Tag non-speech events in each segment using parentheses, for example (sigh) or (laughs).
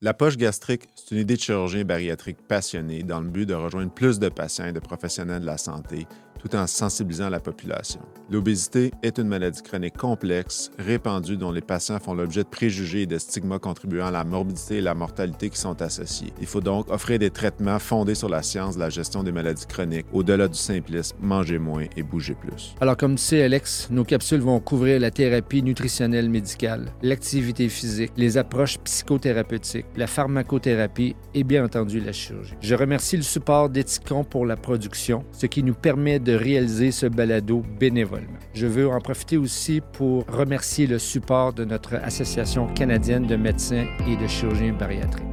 La poche gastrique, c'est une idée de chirurgien bariatrique passionné dans le but de rejoindre plus de patients et de professionnels de la santé tout en sensibilisant la population. L'obésité est une maladie chronique complexe, répandue, dont les patients font l'objet de préjugés et de stigmas contribuant à la morbidité et la mortalité qui sont associés. Il faut donc offrir des traitements fondés sur la science de la gestion des maladies chroniques, au-delà du simplisme manger moins et bouger plus. Alors, comme tu sais, Alex, nos capsules vont couvrir la thérapie nutritionnelle médicale, l'activité physique, les approches psychothérapeutiques, la pharmacothérapie et bien entendu la chirurgie. Je remercie le support d'Eticon pour la production, ce qui nous permet de de réaliser ce balado bénévolement. Je veux en profiter aussi pour remercier le support de notre Association canadienne de médecins et de chirurgiens bariatriques.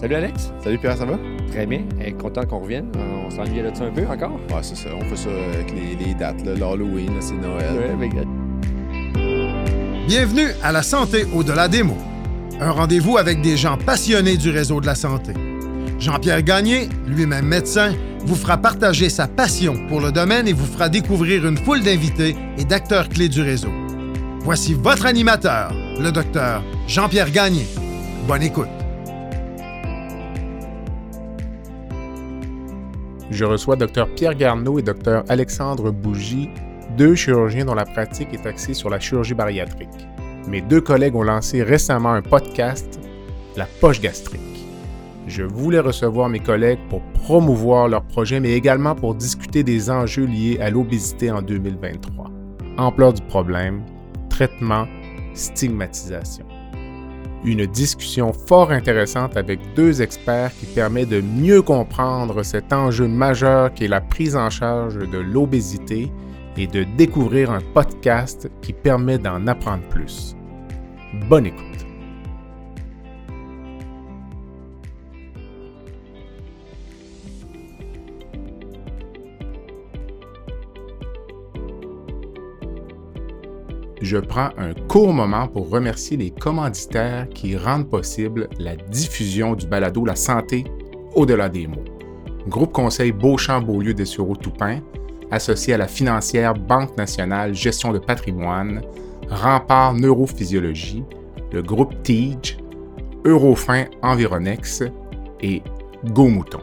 Salut Alex. Salut Pierre, ça va? Très bien. content qu'on revienne. On s'ennuie là-dessus un peu encore? Ouais, c'est ça. On fait ça avec les, dates. L'Halloween, c'est Noël. Bienvenue à La Santé au-delà des mots. Un rendez-vous avec des gens passionnés du réseau de la santé. Jean-Pierre Gagné, lui-même médecin, vous fera partager sa passion pour le domaine et vous fera découvrir une foule d'invités et d'acteurs clés du réseau. Voici votre animateur, le docteur Jean-Pierre Gagné. Bonne écoute. Je reçois Dr Pierre Garneau et Dr Alexandre Bougie, deux chirurgiens dont la pratique est axée sur la chirurgie bariatrique. Mes deux collègues ont lancé récemment un podcast, La Poche Gastrique. Je voulais recevoir mes collègues pour promouvoir leur projet, mais également pour discuter des enjeux liés à l'obésité en 2023. Ampleur du problème, traitement, stigmatisation. Une discussion fort intéressante avec deux experts qui permet de mieux comprendre cet enjeu majeur qui est la prise en charge de l'obésité et de découvrir un podcast qui permet d'en apprendre plus. Bonne écoute. Je prends un court moment pour remercier les commanditaires qui rendent possible la diffusion du balado La santé au-delà des mots. Groupe Conseil Beauchamp-Beaulieu des Sureau Toupin, associé à la financière Banque nationale Gestion de patrimoine, Rempart Neurophysiologie, le groupe TIGE, Eurofin Environex et Go Mouton.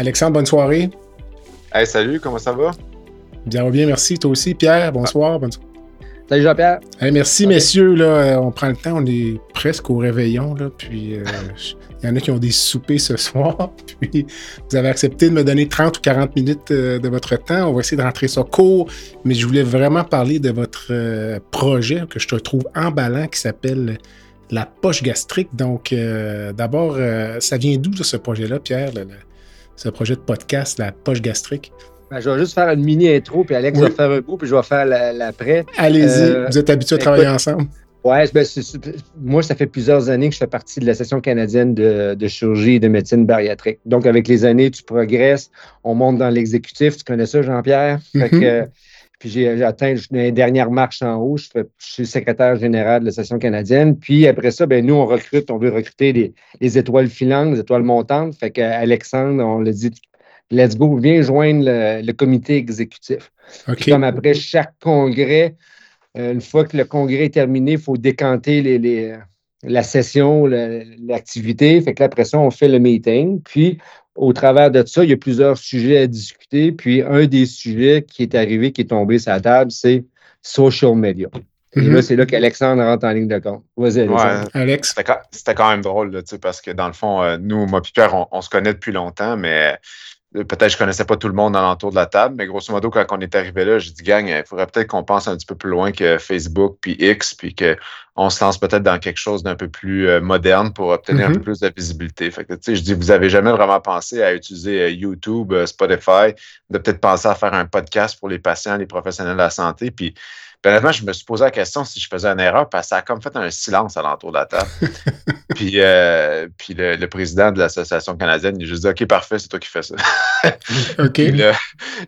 Alexandre, bonne soirée. Hey, salut, comment ça va? Bien, bien, merci. Toi aussi, Pierre, bonsoir. Salut Jean-Pierre. merci, messieurs. Là, euh, on prend le temps, on est presque au réveillon. Là, puis euh, (laughs) il y en a qui ont des soupers ce soir. (laughs) Puis vous avez accepté de me donner 30 ou 40 minutes euh, de votre temps. On va essayer de rentrer ça court. Mais je voulais vraiment parler de votre projet que je te trouve emballant qui s'appelle la poche gastrique. Donc, d'abord, ça vient d'où ce projet-là, Pierre? Ce projet de podcast, la poche gastrique. Ben, je vais juste faire une mini intro, puis Alex va faire un bout, puis je vais faire l'après. Allez-y, euh, vous êtes habitués à travailler ensemble. Oui, ben, moi, ça fait plusieurs années que je fais partie de la session canadienne de, chirurgie et de médecine bariatrique. Donc, avec les années, tu progresses, on monte dans l'exécutif. Tu connais ça, Jean-Pierre? Puis j'ai atteint les dernières marches en haut. Je, suis secrétaire général de la Session canadienne. Puis après ça, ben, nous, on recrute, on veut recruter les, étoiles filantes, les étoiles montantes. Fait qu'Alexandre, on l'a dit, let's go, viens joindre le, comité exécutif. Comme après chaque congrès, euh, une fois que le congrès est terminé, il faut décanter les, la session, l'activité. Fait que là, après ça, on fait le meeting. Puis, au travers de ça, il y a plusieurs sujets à discuter. Puis, un des sujets qui est arrivé, qui est tombé sur la table, c'est social media. Et là, mhm. c'est là qu'Alexandre rentre en ligne de compte. Vas-y, Alex. C'était quand même drôle, là, parce que dans le fond, euh, nous, moi et Pierre, on, se connaît depuis longtemps, mais peut-être je connaissais pas tout le monde alentour de la table, mais grosso modo, quand on est arrivé là, j'ai dit, gang, il faudrait peut-être qu'on pense un petit peu plus loin que Facebook puis X, puis qu'on se lance peut-être dans quelque chose d'un peu plus euh, moderne pour obtenir un peu mm-hmm. plus de visibilité. Fait que, tu sais, je dis, vous avez jamais vraiment pensé à utiliser euh, YouTube, Spotify, de peut-être penser à faire un podcast pour les patients, les professionnels de la santé, puis Puis honnêtement, je me suis posé la question si je faisais une erreur, parce que ça a comme fait un silence alentour de la table. (laughs) puis euh, puis le, président de l'Association canadienne, il a juste dit OK, parfait, c'est toi qui fais ça. (laughs) OK.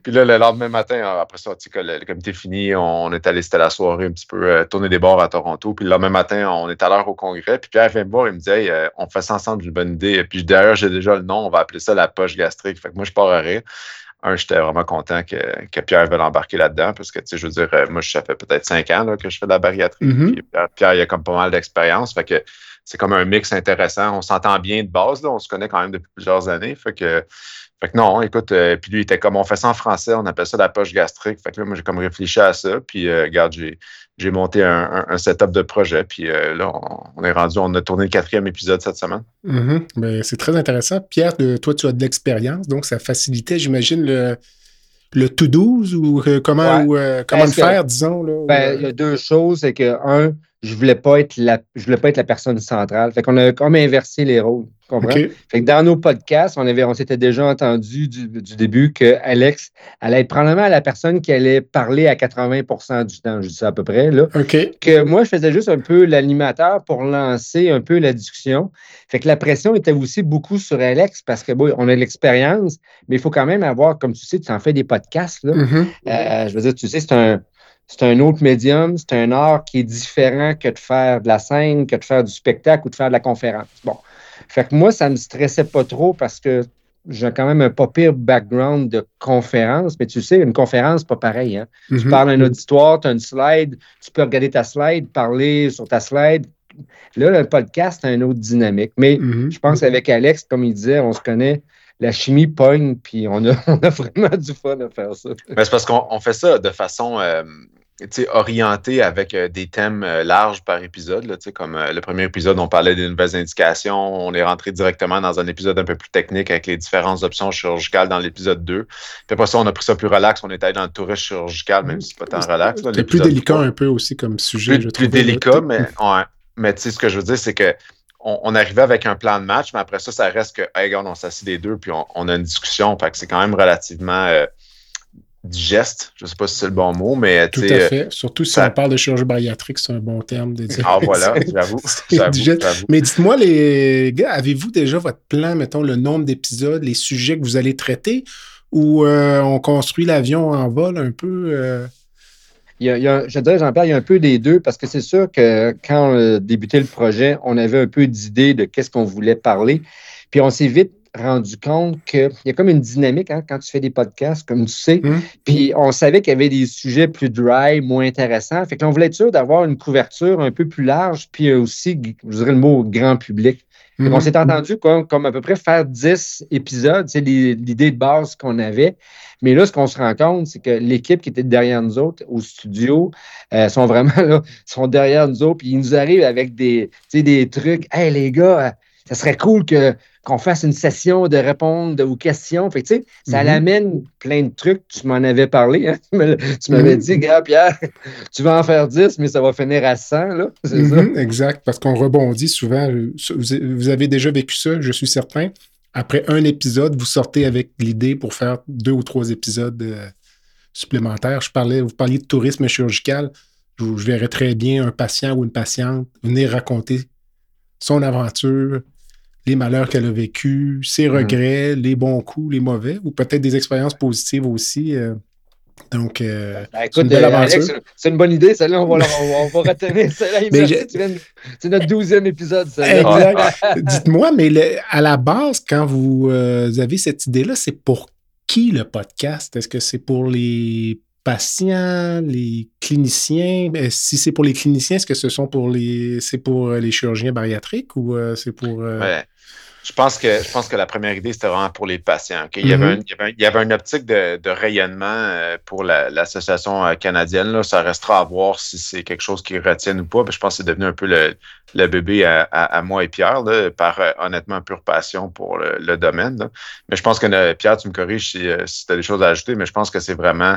Puis, là, le lendemain matin, après ça, que le, le, comité fini, on est allé, c'était la soirée un petit peu, euh, tourner des bords à Toronto. Puis le lendemain matin, on est à l'heure au congrès. Puis Pierre vient me voir, il me dit hey, euh, on fait ça ensemble, une bonne idée. Puis d'ailleurs, j'ai déjà le nom, on va appeler ça la poche gastrique. Fait que moi, je pars à rire un, j'étais vraiment content que, que Pierre veuille embarquer là-dedans parce que, tu sais, je veux dire, euh, moi, ça fait peut-être cinq ans que je fais de la bariatrie. Mm-hmm. puis Pierre, il a comme pas mal d'expérience. Fait que c'est comme un mix intéressant. On s'entend bien de base, là. On se connaît quand même depuis plusieurs années. Fait que, fait que non, écoute, euh, puis lui, il était comme, on fait ça en français, on appelle ça la poche gastrique. Fait que là, moi, j'ai comme réfléchi à ça. Puis, euh, regarde, j'ai, j'ai monté un, setup de projet. Puis euh, là, on, est rendu, on a tourné le quatrième épisode cette semaine. Mm-hmm. Ben, c'est très intéressant. Pierre, toi, tu as de l'expérience, donc ça facilitait, j'imagine, le, le to 12 ou comment, comment le faire, disons. Là, ben, il y a deux choses. C'est que, un, je voulais pas être la, je voulais pas être la personne centrale. Fait qu'on a comme inversé les rôles. Comprends? Fait que dans nos podcasts, on avait, on s'était déjà entendu du, début que Alex allait être probablement la personne qui allait parler à 80% du temps, je dis ça à peu près, là. Que moi, je faisais juste un peu l'animateur pour lancer un peu la discussion. Fait que la pression était aussi beaucoup sur Alex parce que, bon, on a l'expérience, mais il faut quand même avoir, comme tu sais, tu en fais des podcasts, là. Mm-hmm. Euh, je veux dire, tu sais, c'est un, c'est un autre médium, c'est un art qui est différent que de faire de la scène, que de faire du spectacle ou de faire de la conférence. Bon. Fait que moi, ça ne me stressait pas trop parce que j'ai quand même un pas pire background de conférence, mais tu sais, une conférence, pas pareil. Hein? Tu mhm. parles à un auditoire, tu as une slide, tu peux regarder ta slide, parler sur ta slide. Là, le podcast, c'est une autre dynamique. Mais mhm. je pense qu'avec Alex, comme il disait, on se connaît la chimie pogne, puis on a, (laughs) vraiment du fun à faire ça. c'est parce qu'on fait ça de façon euh, orienté avec euh, des thèmes euh, larges par épisode. Là, comme euh, le premier épisode, on parlait des nouvelles indications. On est rentré directement dans un épisode un peu plus technique avec les différentes options chirurgicales dans l'épisode 2. Puis après ça, on a pris ça plus relax. On est allé dans le tourisme chirurgical, même si c'est pas tant relax. C'est plus délicat un peu aussi comme sujet. Plus, plus délicat, mais, ouais. mais ce que je veux dire, c'est que on, arrivait avec un plan de match, mais après ça, ça reste que, hey, regarde, on s'assied les deux, puis on, a une discussion. Fait que c'est quand même relativement digeste. Je ne sais pas si c'est le bon mot, mais. Tout à fait. Surtout si on parle de chirurgie bariatrique, c'est un bon terme de dire. Ah, voilà, (laughs) j'avoue. mais dites-moi, les gars, avez-vous déjà votre plan, mettons, le nombre d'épisodes, les sujets que vous allez traiter, ou euh, on construit l'avion en vol un peu? Euh? Il y a, je dirais, Jean-Pierre, il y a un peu des deux parce que c'est sûr que quand on a débuté le projet, on avait un peu d'idée de qu'est-ce qu'on voulait parler. Puis on s'est vite rendu compte qu'il y a comme une dynamique hein, quand tu fais des podcasts, comme tu sais. Hum. Puis on savait qu'il y avait des sujets plus dry, moins intéressants. Fait que voulait être sûr d'avoir une couverture un peu plus large, puis aussi, je dirais le mot grand public. On hum. s'est entendu comme, comme, à peu près faire 10 épisodes, c'est l'idée de base qu'on avait. Mais là, ce qu'on se rend compte, c'est que l'équipe qui était derrière nous autres au studio euh, sont vraiment (laughs) là, sont derrière nous autres, puis ils nous arrivent avec des, des trucs. Hey les gars, ça serait cool que qu'on fasse une session de répondre aux questions. Fait ça mm-hmm. l'amène plein de trucs. Tu m'en avais parlé. Hein? Tu m'avais dit, gars, Pierre, tu vas en faire 10, mais ça va finir à 100. Là. Mm-hmm. exact, parce qu'on rebondit souvent. Vous avez déjà vécu ça, je suis certain. Après un épisode, vous sortez avec l'idée pour faire deux ou trois épisodes euh, supplémentaires. Je parlais, vous parliez de tourisme chirurgical. Je, je verrais très bien un patient ou une patiente venir raconter son aventure, les malheurs qu'elle a vécus, ses mm. regrets, les bons coups, les mauvais, ou peut-être des expériences positives aussi. Euh. donc, euh, ben, c'est une euh, c'est une bonne idée, celle-là, on va, on va, retenir (laughs) celle-là. C'est notre douzième épisode, Exact. Dites-moi, mais à la base, quand vous avez cette idée-là, c'est pour qui le podcast? Est-ce que c'est pour les patients, les cliniciens? Ben, si c'est pour les cliniciens, est-ce que ce sont pour les c'est pour les chirurgiens bariatriques ou c'est pour je pense que je pense que la première idée, c'était vraiment pour les patients. il, y avait mm-hmm. il, y avait une optique de, rayonnement euh, pour l'association euh, canadienne. Là. Ça restera à voir si c'est quelque chose qui retienne ou pas. je pense que c'est devenu un peu le, bébé à, moi et Pierre, par euh, honnêtement pure passion pour le, domaine. Mais je pense que Pierre, tu me corriges si, si tu as des choses à ajouter, mais je pense que c'est vraiment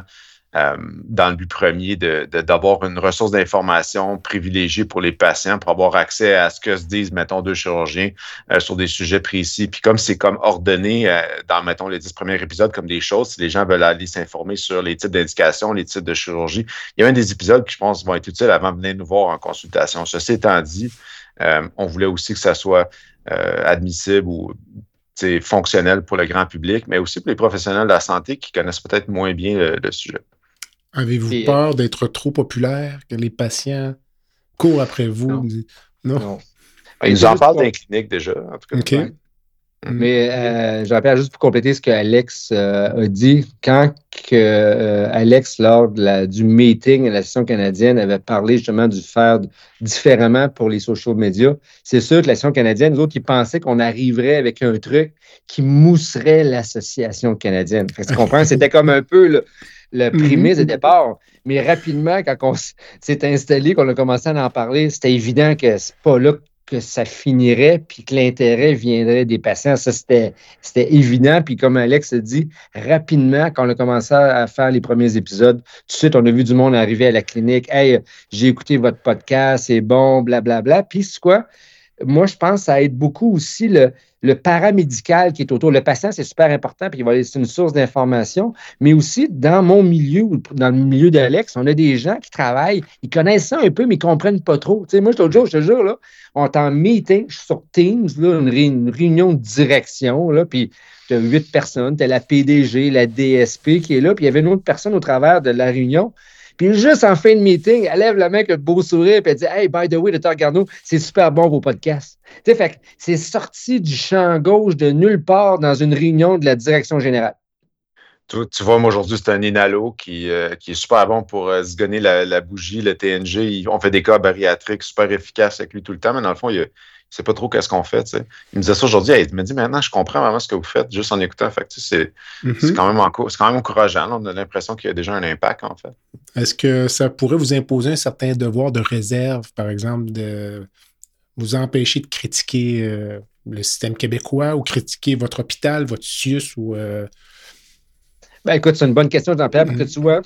euh, dans le but premier d'avoir de, une ressource d'information privilégiée pour les patients pour avoir accès à ce que se disent, mettons, deux chirurgiens euh, sur des sujets précis. Puis comme c'est comme ordonné euh, dans, mettons, les dix premiers épisodes comme des choses, si les gens veulent aller s'informer sur les types d'indications, les types de chirurgie, il y a un des épisodes qui, je pense, vont être utiles avant de venir nous voir en consultation. Ceci étant dit, on voulait aussi que ça soit admissible ou fonctionnel pour le grand public, mais aussi pour les professionnels de la santé qui connaissent peut-être moins bien le sujet. Avez-vous euh, peur d'être trop populaire, que les patients courent après vous? Non. Ils nous en parlent dans les cliniques déjà, en tout cas. Mais euh, je rappelle juste pour compléter ce qu'Alex euh, a dit, quand que, Alex, lors du meeting à la session canadienne, avait parlé justement du faire différemment pour les social media, c'est sûr que la session canadienne, nous autres, ils pensaient qu'on arriverait avec un truc qui mousserait l'association canadienne. tu (laughs) comprends? C'était comme un peu le, mhm. prémisse de départ. Mais rapidement, quand on s'est installé, qu'on a commencé à en parler, c'était évident que c'est pas là que ça finirait, puis que l'intérêt viendrait des patients. Ça, c'était, évident. Puis comme Alex a dit, rapidement, quand on a commencé à faire les premiers épisodes, tout de suite, on a vu du monde arriver à la clinique. Hey, j'ai écouté votre podcast, c'est bon, blablabla. Bla, bla. Puis c'est quoi? Moi, je pense que ça aide beaucoup aussi le, paramédical qui est autour. Le patient, c'est super important, puis c'est une source d'information. Mais aussi, dans mon milieu dans le milieu d'Alex, on a des gens qui travaillent, ils connaissent ça un peu, mais ils ne comprennent pas trop. Tu sais, moi, l'autre jour, je te jure, là, on est en meeting, je suis sur Teams, là, une, réunion de direction, là, puis tu as huit personnes, tu as la PDG, la DSP qui est là, puis il y avait une autre personne au travers de la réunion. Puis juste en fin de meeting, elle lève la main avec un beau sourire, puis elle dit Hey, by the way, docteur Garneau, c'est super bon vos podcasts. Tu sais, c'est sorti du champ gauche de nulle part dans une réunion de la direction générale. Tu, vois, moi aujourd'hui, c'est un Inalo qui, euh, qui est super bon pour euh, se la, bougie, le TNG. on fait des cas bariatriques super efficaces avec lui tout le temps, mais dans le fond, il y a sais pas trop qu'est-ce qu'on fait. Il me disait ça aujourd'hui. Il me dit maintenant, je comprends vraiment ce que vous faites juste en écoutant. Fait c'est, mm-hmm. quand, même quand même encourageant. On a l'impression qu'il y a déjà un impact, en fait. Est-ce que ça pourrait vous imposer un certain devoir de réserve, par exemple, de vous empêcher de critiquer euh, le système québécois ou critiquer votre hôpital, votre CIUS ou. Euh? Ben, écoute, c'est une bonne question, Jean-Pierre, parce que mm-hmm. tu vois,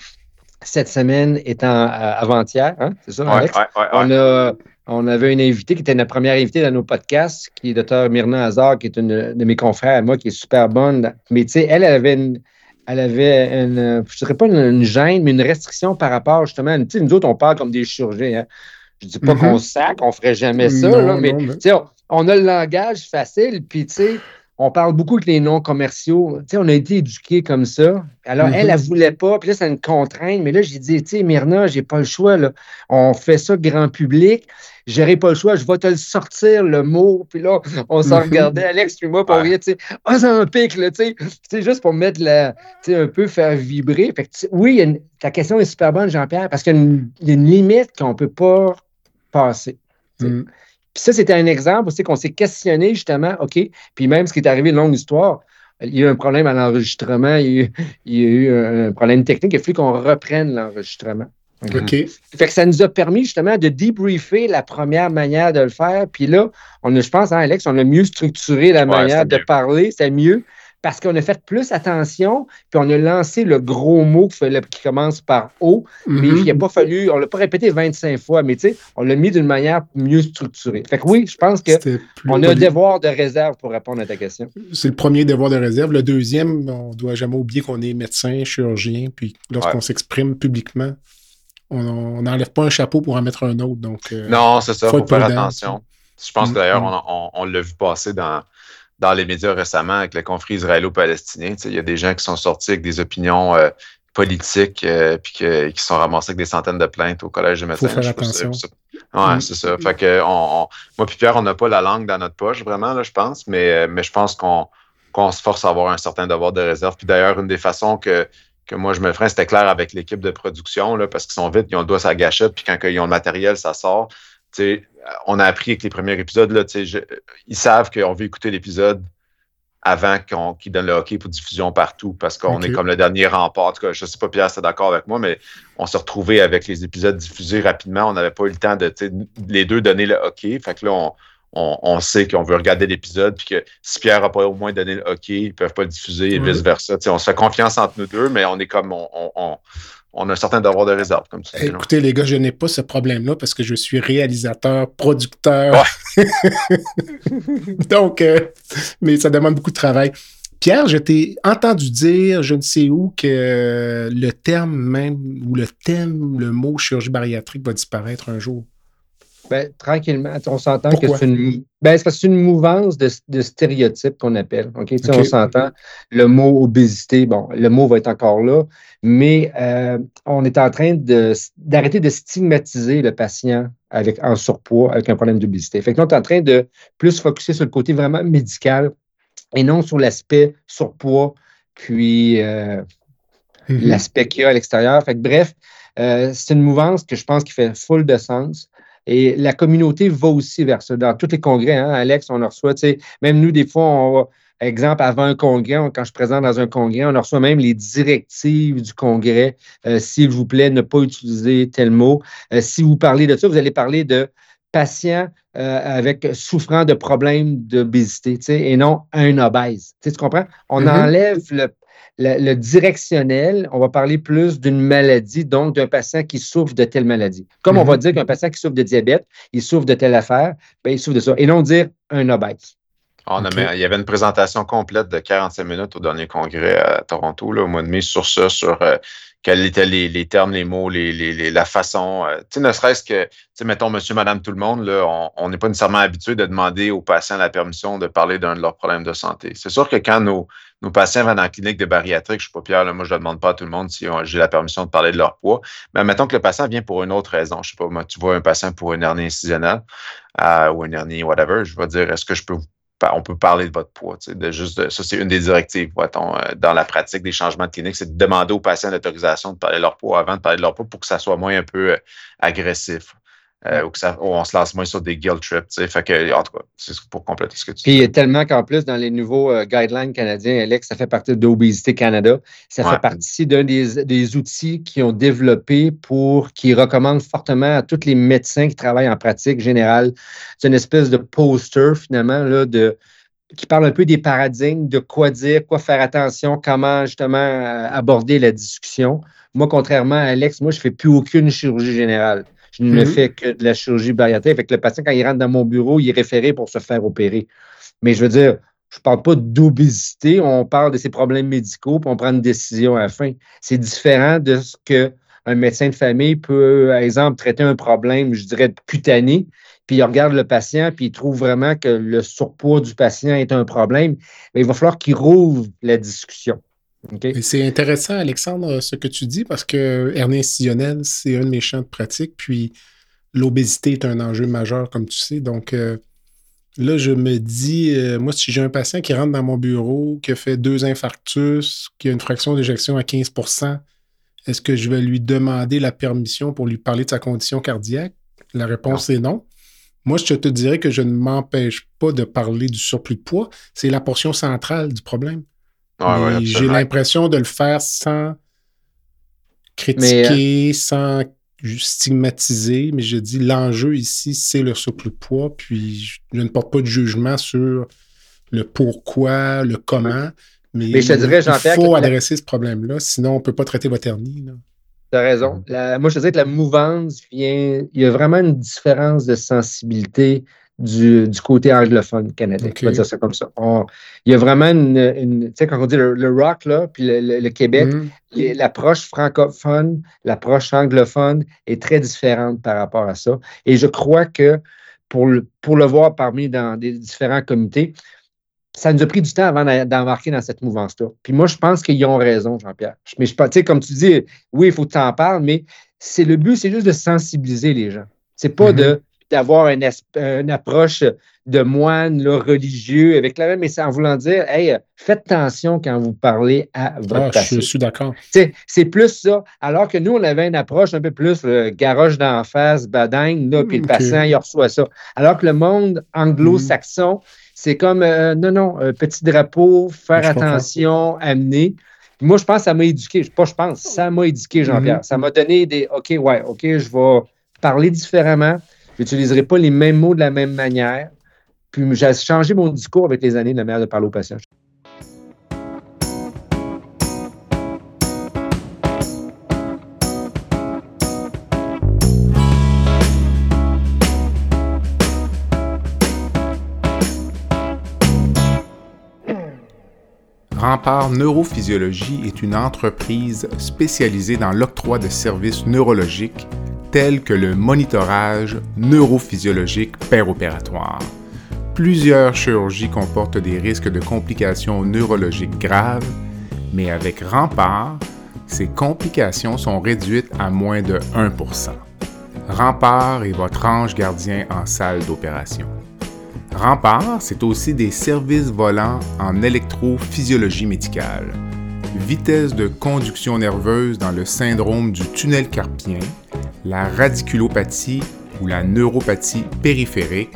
cette semaine étant euh, avant-hier, hein, c'est ça, Alex? on a on avait une invitée qui était notre première invitée dans nos podcasts, qui est Dr. Myrna Hazard, qui est une de mes confrères à moi, qui est super bonne. Mais tu sais, elle, avait une, elle avait une, je dirais pas une, gêne, mais une restriction par rapport justement, tu sais, nous autres, on parle comme des chirurgiens. Hein. Je dis pas qu'on mm-hmm. sac, on ferait jamais ça, là, mais, tu sais, on, a le langage facile, puis tu sais, on parle beaucoup avec les noms commerciaux. Tu sais, on a été éduqués comme ça. Alors, elle, mm-hmm. elle ne voulait pas. Puis là, c'est une contrainte. Mais là, j'ai dit, tu sais, Myrna, j'ai pas le choix. Là. On fait ça grand public. J'aurais pas le choix. Je vais te le sortir, le mot. Puis là, on s'en mm-hmm. regardait, Alex, puis moi, pour rien, tu sais, oh, un pic, là, tu sais. juste pour mettre la, tu sais, un peu faire vibrer. Fait que, oui, ta question est super bonne, Jean-Pierre, parce qu'il y, a une limite qu'on ne peut pas passer. Mm. Puis ça, c'était un exemple aussi qu'on s'est questionné justement, OK, puis même ce qui est arrivé, une longue histoire, il y a eu un problème à l'enregistrement, il, y a eu un problème technique, il a fallu qu'on reprenne l'enregistrement. OK. Fait que ça nous a permis justement de débriefer la première manière de le faire. Puis là, on a, je pense, hein, Alex, on a mieux structuré la manière de parler, c'est mieux parce qu'on a fait plus attention, puis on a lancé le gros mot qui, commence par O, mais mhm. il n'a pas fallu, on ne l'a pas répété 25 fois, mais tu sais, on l'a mis d'une manière mieux structurée. Fait que oui, je pense qu'on a un devoir de réserve pour répondre à ta question. C'est le premier devoir de réserve. Le deuxième, on ne doit jamais oublier qu'on est médecin, chirurgien, puis lorsqu'on s'exprime publiquement, on n'enlève pas un chapeau pour en mettre un autre. Donc, euh, non, c'est ça, il faut, faire attention. Je pense que d'ailleurs, mm. on l'a vu passer dans dans les médias récemment avec le conflit israélo-palestinien. Il y a des gens qui sont sortis avec des opinions euh, politiques euh, puis qui sont ramassés avec des centaines de plaintes au collège de médecins. Faut faire attention. Ouais, mm. c'est ça. Fait que on, moi puis Pierre, on n'a pas la langue dans notre poche vraiment là, je pense, mais euh, mais je pense qu'on qu'on se force à avoir un certain devoir de réserve. Puis d'ailleurs, une des façons que que moi je me ferais, c'était clair avec l'équipe de production là, parce qu'ils sont vite, ils ont le doigt sur la gâchette, puis quand ils ont le matériel, ça sort. Sais on a appris avec les premiers épisodes, là, ils savent qu'on veut écouter l'épisode avant qu'ils donnent le hockey pour diffusion partout parce qu'on est comme le dernier rempart. En tout cas, je ne sais pas, Pierre, c'est d'accord avec moi, mais on s'est retrouvé avec les épisodes diffusés rapidement. On n'avait pas eu le temps de les deux donner le hockey. Fait que là, on, sait qu'on veut regarder l'épisode, puis que si Pierre n'a pas au moins donné le hockey, ils ne peuvent pas le diffuser et vice-versa. On se fait confiance entre nous deux, mais on est comme on, on a certains devoirs de réserve, comme tu dis. Écoutez, les gars, je n'ai pas ce problème-là parce que je suis réalisateur, producteur. (laughs) Donc, euh, mais ça demande beaucoup de travail. Pierre, je t'ai entendu dire, je ne sais où, que le terme même, ou le thème, le mot chirurgie bariatrique va disparaître un jour. Ben, tranquillement, on s'entend que c'est une, ben, c'est une mouvance de, de stéréotypes qu'on appelle. OK? On s'entend. Le mot obésité, bon, le mot va être encore là, mais euh, on est en train de, d'arrêter de stigmatiser le patient avec, en surpoids avec un problème d'obésité. Fait que là, on est en train de plus focuser sur le côté vraiment médical et non sur l'aspect surpoids, puis euh, mm-hmm. l'aspect qu'il y a à l'extérieur. Fait que, bref, euh, c'est une mouvance que je pense qui fait full de sens. Et la communauté va aussi vers ça. Dans tous les congrès, hein, Alex, on en reçoit, tu sais, même nous, des fois, on va, exemple, avant un congrès, quand je présente dans un congrès, on reçoit même les directives du congrès. Euh, s'il vous plaît, ne pas utiliser tel mot. Euh, si vous parlez de ça, vous allez parler de patients euh, avec souffrant de problèmes d'obésité, et non un obèse. Tu, comprends? On mm-hmm. enlève le le, directionnel, on va parler plus d'une maladie, donc d'un patient qui souffre de telle maladie. Comme on va mhm. dire qu'un patient qui souffre de diabète, il souffre de telle affaire, ben, il souffre de ça. Et non dire un obèse. On il y avait une présentation complète de 45 minutes au dernier congrès à Toronto, là, au mois de mai, sur ça, sur euh, quels étaient les, termes, les mots, les, la façon. Euh, tu ne serait-ce que, tu sais, mettons, monsieur, madame, tout le monde, là, on n'est pas nécessairement habitué de demander aux patients la permission de parler d'un de leurs problèmes de santé. C'est sûr que quand nos, nos patients vont dans la clinique de bariatrique, je suis pas Pierre, moi, je ne demande pas à tout le monde si j'ai la permission de parler de leur poids. Mais mettons que le patient vient pour une autre raison. Je sais pas, moi, tu vois un patient pour une hernie incidentielle euh, ou une hernie, whatever, je vais dire, est-ce que je peux vous on peut parler de votre poids. De juste ça, c'est une des directives euh, dans la pratique des changements de clinique, c'est de demander aux patients l'autorisation de parler de leur poids avant de parler de leur poids pour que ça soit moins un peu euh, agressif. Euh, ou que ça, on se lance moins sur des guilt trips. Fait que, en tout cas, c'est pour compléter ce que tu dis. Puis tellement qu'en plus, dans les nouveaux euh, guidelines canadiens, Alex, ça fait partie d'Obésité Canada. Ça fait partie d'un des, des, outils qui ont développé pour, qui recommandent fortement à tous les médecins qui travaillent en pratique générale. C'est une espèce de poster, finalement, là, de, qui parle un peu des paradigmes, de quoi dire, quoi faire attention, comment justement euh, aborder la discussion. Moi, contrairement à Alex, moi, je ne fais plus aucune chirurgie générale. Je ne mhm. fais que de la chirurgie bariatrique. Fait que le patient, quand il rentre dans mon bureau, il est référé pour se faire opérer. Mais je veux dire, je ne parle pas d'obésité, on parle de ses problèmes médicaux, puis on prend une décision à la fin. C'est différent de ce qu'un médecin de famille peut, par exemple, traiter un problème, je dirais, cutané, puis il regarde le patient, puis il trouve vraiment que le surpoids du patient est un problème. Mais il va falloir qu'il rouvre la discussion. C'est intéressant, Alexandre, ce que tu dis, parce que hernie incidentielle, c'est un de mes champs de pratique, puis l'obésité est un enjeu majeur, comme tu sais. Donc, euh, là, je me dis, euh, moi, si j'ai un patient qui rentre dans mon bureau, qui a fait deux infarctus, qui a une fraction d'éjection à 15% est-ce que je vais lui demander la permission pour lui parler de sa condition cardiaque? La réponse est non. Moi, je te dirais que je ne m'empêche pas de parler du surplus de poids. C'est la portion centrale du problème j'ai l'impression de le faire sans critiquer, euh, sans stigmatiser, mais je dis l'enjeu ici, c'est le surplus de poids, puis je ne porte pas de jugement sur le pourquoi, le comment, mais, je dirais, il faut adresser ce problème-là, sinon on ne peut pas traiter votre hernie. Tu as raison. moi, je te dirais que la mouvance vient. Il y a vraiment une différence de sensibilité du, côté anglophone canadien. On va dire ça comme ça. il y a vraiment une, tu sais, quand on dit le, rock, là, puis le, Québec, mm. l'approche francophone, l'approche anglophone est très différente par rapport à ça. Et je crois que pour le, pour le voir parmi dans des différents comités, ça nous a pris du temps avant d'embarquer dans cette mouvance-là. Puis moi, je pense qu'ils ont raison, Jean-Pierre. Mais je, tu sais, comme tu dis, oui, il faut que tu en parles, mais c'est le but, c'est juste de sensibiliser les gens. C'est pas de mm-hmm d'avoir une, approche de moine religieux avec la même, mais c'est en voulant dire, hey, faites attention quand vous parlez à votre ah, Je suis d'accord. C'est plus ça. Alors que nous, on avait une approche un peu plus le garoche d'en face, bading, là, puis le patient, il reçoit ça. Alors que le monde anglo-saxon, c'est comme, euh, non, non, petit drapeau, faire attention, amener. Moi, je pense que ça m'a éduqué. Pas je pense, ça m'a éduqué, Jean-Pierre. Mm-hmm. Ça m'a donné des, OK, ouais, OK, je vais parler différemment J'utiliserai pas les mêmes mots de la même manière. Puis j'ai changé mon discours avec les années de la manière de parler au patient. Rempart Neurophysiologie est une entreprise spécialisée dans l'octroi de services neurologiques tels que le monitorage neurophysiologique péropératoire. Plusieurs chirurgies comportent des risques de complications neurologiques graves, mais avec Rempart, ces complications sont réduites à moins de 1% Rempart est votre ange gardien en salle d'opération. Rempart, c'est aussi des services volants en électrophysiologie médicale, vitesse de conduction nerveuse dans le syndrome du tunnel carpien, la radiculopathie ou la neuropathie périphérique,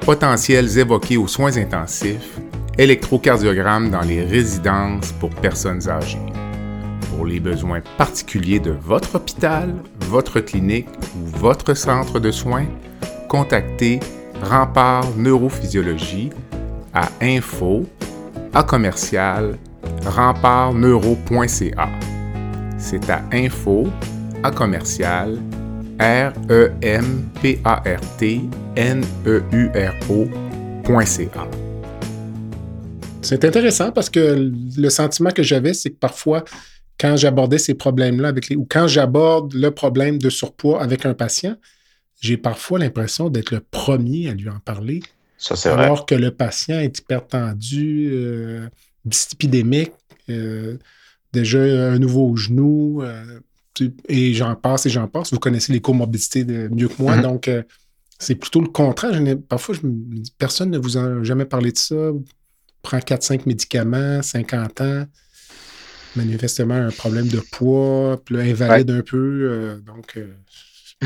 potentiels évoqués aux soins intensifs, électrocardiogramme dans les résidences pour personnes âgées. Pour les besoins particuliers de votre hôpital, votre clinique ou votre centre de soins, contactez Rempart Neurophysiologie à info à commercial rempartneuro.ca. C'est à info à commercial r e m p a r t n e u r o.ca. C'est intéressant parce que le sentiment que j'avais, c'est que parfois, quand j'abordais ces problèmes-là avec les, ou quand j'aborde le problème de surpoids avec un patient, j'ai parfois l'impression d'être le premier à lui en parler. Ça, c'est alors que le patient est hypertendu, euh, épidémique, euh, déjà un nouveau genou, euh, et j'en passe et j'en passe. Vous connaissez les comorbidités de, mieux que moi, mm-hmm. donc euh, c'est plutôt le contraire. parfois, je me dis, personne ne vous a jamais parlé de ça. Prend 4-5 médicaments, 50 ans, manifestement un problème de poids, puis là, invalide un peu. donc,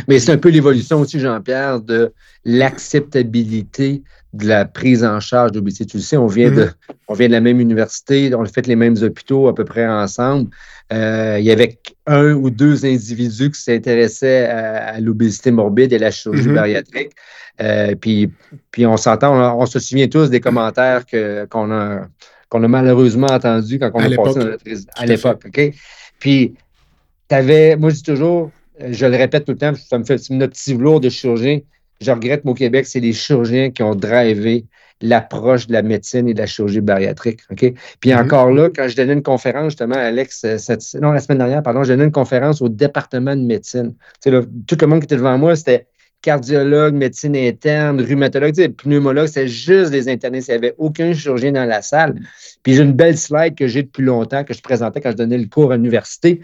mais c'est un peu l'évolution aussi, Jean-Pierre, de l'acceptabilité de la prise en charge d'obésité. Tu le sais, on vient, de, mm-hmm. on vient de la même université, on a fait les mêmes hôpitaux à peu près ensemble. Euh, il y avait un ou deux individus qui s'intéressaient à, l'obésité morbide et la chirurgie mm-hmm. bariatrique. Euh, puis, puis on s'entend, on, se souvient tous des commentaires que, qu'on, a, qu'on a malheureusement entendus quand on à a passé notre, à l'époque. OK? Puis, tu avais, moi je dis toujours, je le répète tout le temps, ça me fait notre petit velours de chirurgien. Je regrette, au Québec, c'est les chirurgiens qui ont drivé l'approche de la médecine et de la chirurgie bariatrique. OK? Puis mhm. encore là, quand je donnais une conférence, justement, Alex, euh, non, la semaine dernière, pardon, je donnais une conférence au département de médecine. tout le monde qui était devant moi, c'était cardiologue, médecine interne, rhumatologue, pneumologue, c'est juste des internistes. Il n'y avait aucun chirurgien dans la salle. Puis j'ai une belle slide que j'ai depuis longtemps, que je présentais quand je donnais le cours à l'université,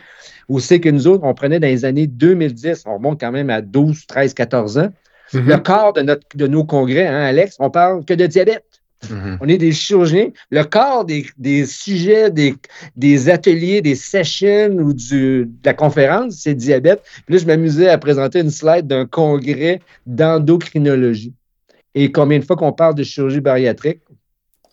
où c'est que nous autres, on prenait dans les années 2010, on remonte quand même à 12, 13, 14 ans, mm-hmm. le corps de, notre, de nos congrès, hein, Alex, on parle que de diabète. Mm-hmm. On est des chirurgiens. Le corps des, sujets, des, ateliers, des sessions ou du, de la conférence, c'est diabète. Puis là, je m'amusais à présenter une slide d'un congrès d'endocrinologie. Et combien de fois qu'on parle de chirurgie bariatrique?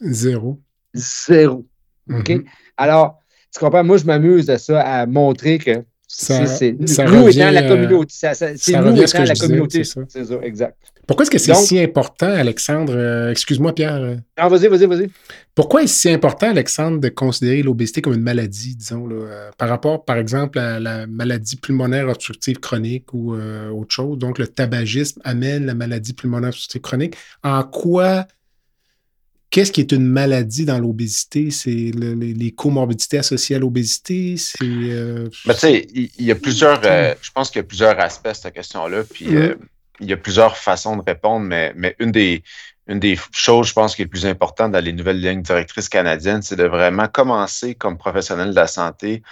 Zéro. Zéro. OK? Mm-hmm. Alors, tu comprends? Moi, je m'amuse à ça, à montrer que c'est nous étant la communauté. C'est nous étant la communauté. C'est ça. exact. Pourquoi est-ce que c'est si important, Alexandre? Euh, excuse-moi, Pierre. Euh. Ah, vas-y, vas-y, vas-y. Pourquoi est-ce si important, Alexandre, de considérer l'obésité comme une maladie, disons, là, euh, par rapport, par exemple, à la maladie pulmonaire obstructive chronique ou autre chose? Donc, le tabagisme amène la maladie pulmonaire obstructive chronique. En quoi Qu'est-ce qui est une maladie dans l'obésité? C'est les, comorbidités associées à l'obésité? C'est. tu sais, il y, a plusieurs. je pense qu'il y a plusieurs aspects à cette question-là. Puis, mm il y a plusieurs façons de répondre, mais, mais une, des, une des choses, je pense, qui est plus importante dans les nouvelles lignes directrices canadiennes, c'est de vraiment commencer comme professionnel de la santé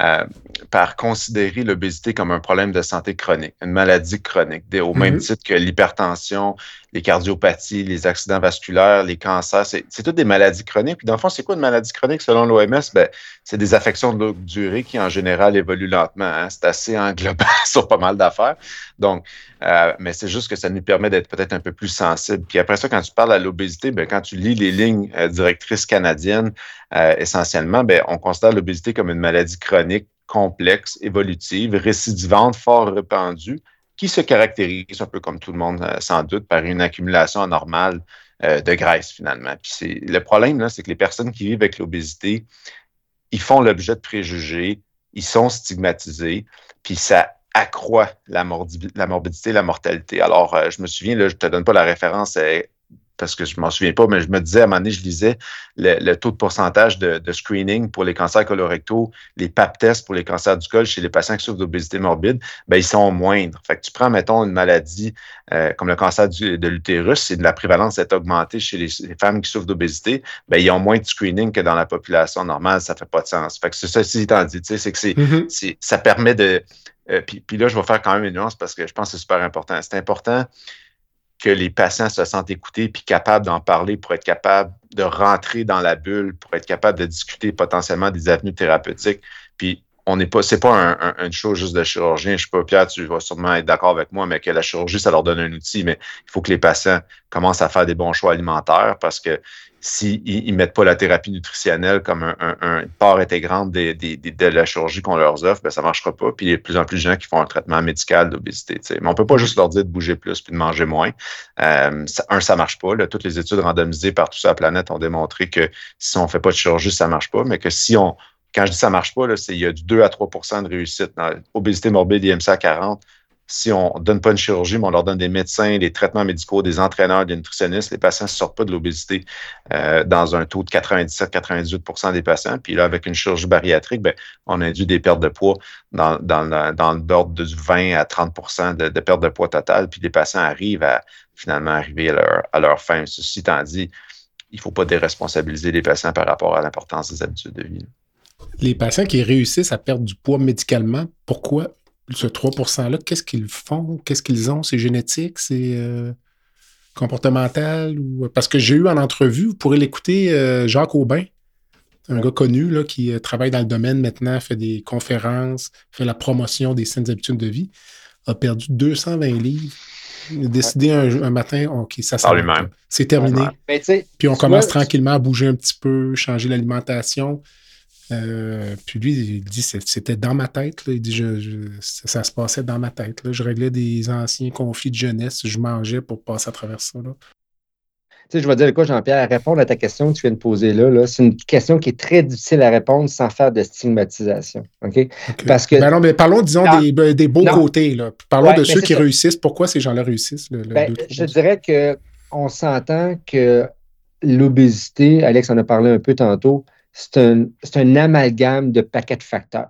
euh, par considérer l'obésité comme un problème de santé chronique, une maladie chronique, au même mm-hmm. titre que l'hypertension, les cardiopathies, les accidents vasculaires, les cancers, c'est toutes des maladies chroniques. Puis dans le fond, c'est quoi une maladie chronique selon l'OMS? Ben, c'est des affections de longue durée qui, en général, évoluent lentement. Hein. C'est assez englobant (laughs) sur pas mal d'affaires. Donc, euh, mais c'est juste que ça nous permet d'être peut-être un peu plus sensible. Puis après ça, quand tu parles à l'obésité, ben, quand tu lis les lignes euh, directrices canadiennes, euh, essentiellement, ben, on considère l'obésité comme une maladie chronique complexe, évolutive, récidivante, fort répandue, qui se caractérise un peu comme tout le monde euh, sans doute par une accumulation anormale euh, de graisse finalement. Puis le problème c'est que les personnes qui vivent avec l'obésité, ils font l'objet de préjugés, ils sont stigmatisés, puis ça accroît la, morbidité, la mortalité. Alors, euh, je me souviens, je te donne pas la référence parce que je m'en souviens pas, mais je me disais à un moment donné, je lisais le, taux de pourcentage de, screening pour les cancers colorectaux, les PAP tests pour les cancers du col chez les patients qui souffrent d'obésité morbide, ben, ils sont moindres. Fait que tu prends, mettons, une maladie euh, comme le cancer de l'utérus, c'est de la prévalence est augmentée chez les, femmes qui souffrent d'obésité, ben, ils ont moins de screening que dans la population normale, ça fait pas de sens. Fait que c'est ça, si étant dit, c'est que mm-hmm. c'est, ça permet de. Euh, puis, puis là, je vais faire quand même une nuance parce que je pense que c'est super important. C'est important que les patients se sentent écoutés puis capables d'en parler pour être capables de rentrer dans la bulle, pour être capables de discuter potentiellement des avenues thérapeutiques. Puis on n'est pas, c'est pas un, une chose juste de chirurgien. Je sais pas, Pierre, tu vas sûrement être d'accord avec moi, mais que la chirurgie, ça leur donne un outil, mais il faut que les patients commencent à faire des bons choix alimentaires parce que s'ils ne mettent pas la thérapie nutritionnelle comme un, part intégrante de la chirurgie qu'on leur offre, ben, ça ne marchera pas. Puis il y a de plus en plus de gens qui font un traitement médical d'obésité. Mais on ne peut pas juste leur dire de bouger plus puis de manger moins. Euh, un, ça ne marche pas. Toutes les études randomisées par tout ça la planète ont démontré que si on ne fait pas de chirurgie, ça ne marche pas, mais que si on. Quand je dis ça ne marche pas, c'est il y a du 2 à 3% de réussite. Dans obésité morbide IMC à 40, si on ne donne pas une chirurgie, mais on leur donne des médecins, des traitements médicaux, des entraîneurs, des nutritionnistes, les patients ne sortent pas de l'obésité euh, dans un taux de 97-98% des patients. Puis là, avec une chirurgie bariatrique, ben, on induit des pertes de poids dans, dans, de 20 à 30 de, de perte de poids totale. Puis les patients arrivent à finalement arriver à leur, à leur fin. Ceci étant dit, il ne faut pas déresponsabiliser les patients par rapport à l'importance des habitudes de vie. Les patients qui réussissent à perdre du poids médicalement, pourquoi ce 3 %-là, qu'est-ce qu'ils font? Qu'est-ce qu'ils ont? C'est génétique? C'est euh, comportemental? Ou... Parce que j'ai eu en entrevue, vous pourrez l'écouter, euh, Jacques Aubin, un gars connu là, qui euh, travaille dans le domaine maintenant, fait des conférences, fait la promotion des saines habitudes de vie, a perdu 220 livres. Il a décidé un, matin, OK, ça C'est terminé. Puis on commence tranquillement à bouger un petit peu, changer l'alimentation. Euh, puis lui, il dit c'était dans ma tête. Il dit je, ça, se passait dans ma tête. Je réglais des anciens conflits de jeunesse. Je mangeais pour passer à travers ça. Tu sais, je vais dire quoi, Jean-Pierre, répondre à ta question que tu viens de poser là, c'est une question qui est très difficile à répondre sans faire de stigmatisation. OK? Parce que. Ben non, mais parlons, disons, des, ben, des, beaux côtés. Là. Parlons de ceux qui réussissent. Pourquoi ces gens-là réussissent? Ben, je dirais qu'on s'entend que l'obésité, Alex en a parlé un peu tantôt, c'est un, amalgame de paquets de facteurs.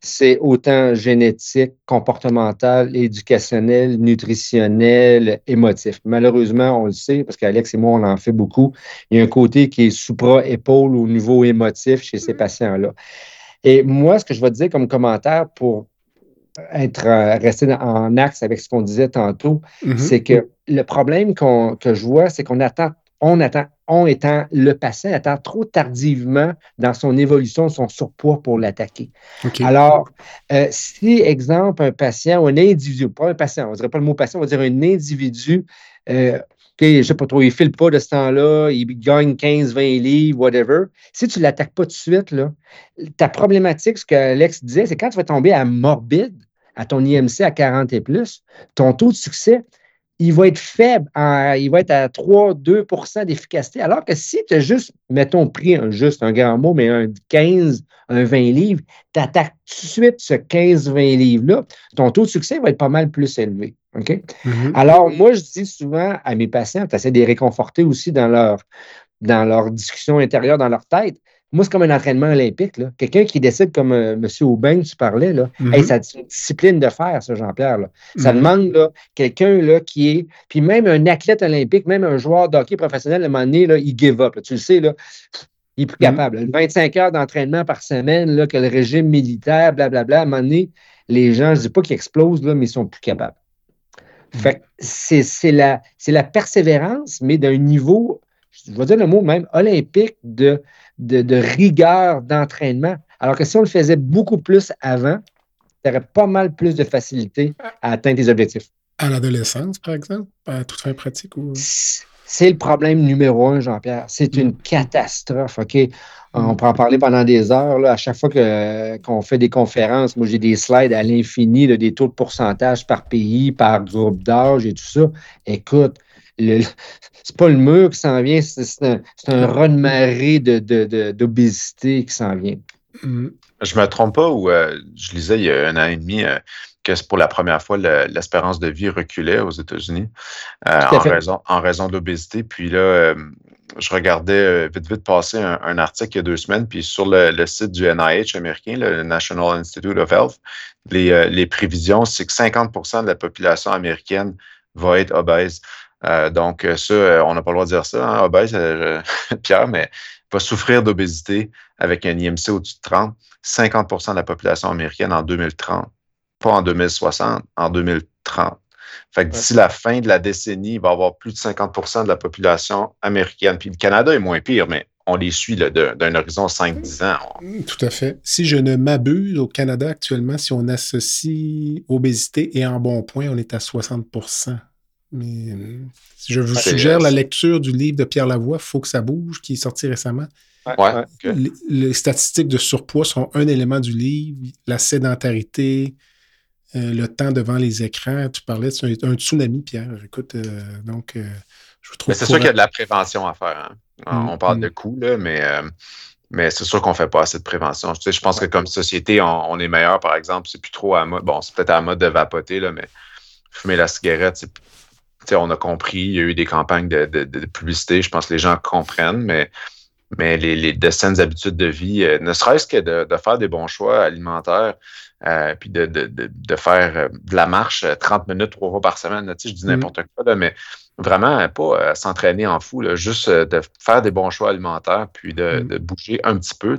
C'est autant génétique, comportemental, éducationnel, nutritionnel, émotif. Malheureusement, on le sait, parce qu'Alex et moi, on en fait beaucoup. Il y a un côté qui est supra-épaule au niveau émotif chez ces mm-hmm. patients-là. Et moi, ce que je vais te dire comme commentaire pour être euh, resté en axe avec ce qu'on disait tantôt, mm-hmm. c'est que le problème que je vois, c'est qu'on attend on attend, on étant le patient, attend trop tardivement dans son évolution son surpoids pour l'attaquer. Alors, euh, si, exemple, un patient ou un individu, pas un patient, on ne dirait pas le mot patient, on va dire un individu, euh, je ne sais pas trop, il ne file pas de ce temps-là, il gagne 15, 20 livres, whatever. Si tu ne l'attaques pas tout de suite, là, ta problématique, ce que Alex disait, c'est quand tu vas tomber à morbide, à ton IMC à 40 et plus, ton taux de succès, il va être faible, il va être à 3-2% d'efficacité. Alors que si tu as juste, mettons, pris un, juste un grand mot, mais un 15, un 20 livres, tu attaques tout de suite ce 15-20 livres-là, ton taux de succès va être pas mal plus élevé. Mm-hmm. Alors, moi, je dis souvent à mes patients, tu essaies de les réconforter aussi dans leur, dans leur discussion intérieure, dans leur tête. Moi, c'est comme un entraînement olympique. Quelqu'un qui décide comme euh, M. Aubin, tu parlais, là, mm c'est une discipline de faire, ça, Jean-Pierre. Ça mm-hmm. demande quelqu'un qui est. Puis même un athlète olympique, même un joueur de hockey professionnel, à un moment donné, là, il give up. Tu le sais, là, il est plus mm-hmm. capable. 25 heures d'entraînement par semaine, là, que le régime militaire, blablabla, à un moment donné, les gens, je ne dis pas qu'ils explosent, là, mais ils sont plus capables. Fait c'est la, la persévérance, mais d'un niveau, je vais dire le mot même, olympique de de, rigueur d'entraînement. Alors que si on le faisait beaucoup plus avant, tu aurais pas mal plus de facilité à atteindre tes objectifs. À l'adolescence, par exemple, à toute fin pratique? Ou... C'est le problème numéro un, Jean-Pierre. C'est une catastrophe, OK? On peut en parler pendant des heures. Là. À chaque fois qu'on fait des conférences, moi, j'ai des slides à l'infini, des taux de pourcentage par pays, par groupe d'âge et tout ça. Écoute, c'est pas le mur qui s'en vient, c'est un, un raz-de-marée d'obésité qui s'en vient. Mm. Je me trompe pas ou euh, je lisais il y a un an et demi euh, que c'est pour la première fois l'espérance de vie reculait aux États-Unis euh, en, raison, en raison de l'obésité. Puis là, je regardais vite, vite passer un, article il y a deux semaines, puis sur le, site du NIH américain, le National Institute of Health, les, les prévisions, c'est que 50% de la population américaine va être obèse. Donc, ça, on n'a pas le droit de dire ça, hein, obèse, (laughs) Pierre, mais va souffrir d'obésité avec un IMC au-dessus de 30, 50% de la population américaine en 2030. Pas en 2060, en 2030. Fait que d'ici la fin de la décennie, il va y avoir plus de 50% de la population américaine. Puis le Canada est moins pire, mais on les suit d'un horizon 5-10 ans. Mm, tout à fait. Si je ne m'abuse, au Canada actuellement, si on associe obésité et en bon point, on est à 60 mais je vous suggère la lecture du livre de Pierre Lavoie, Faut que ça bouge, qui est sorti récemment. les, statistiques de surpoids sont un élément du livre. La sédentarité, euh, le temps devant les écrans. Tu parlais de un, tsunami, Pierre. Écoute, euh, donc, euh, je trouve. C'est sûr qu'il y a de la prévention à faire. Hein. On mm, parle de mm. coûts, là, mais. mais c'est sûr qu'on ne fait pas assez de prévention. je pense que comme société, on, est meilleur, par exemple. C'est plus trop à mode. Bon, c'est peut-être à mode de vapoter, là, mais fumer la cigarette, c'est on a compris, il y a eu des campagnes de, publicité, je pense que les gens comprennent, mais, mais les, les de saines habitudes de vie, euh, ne serait-ce que de, faire des bons choix alimentaires, euh, puis de, faire de la marche 30 minutes trois fois par semaine. je dis n'importe quoi, mais vraiment pas s'entraîner en fou, juste de faire des bons choix alimentaires, puis de, bouger un petit peu.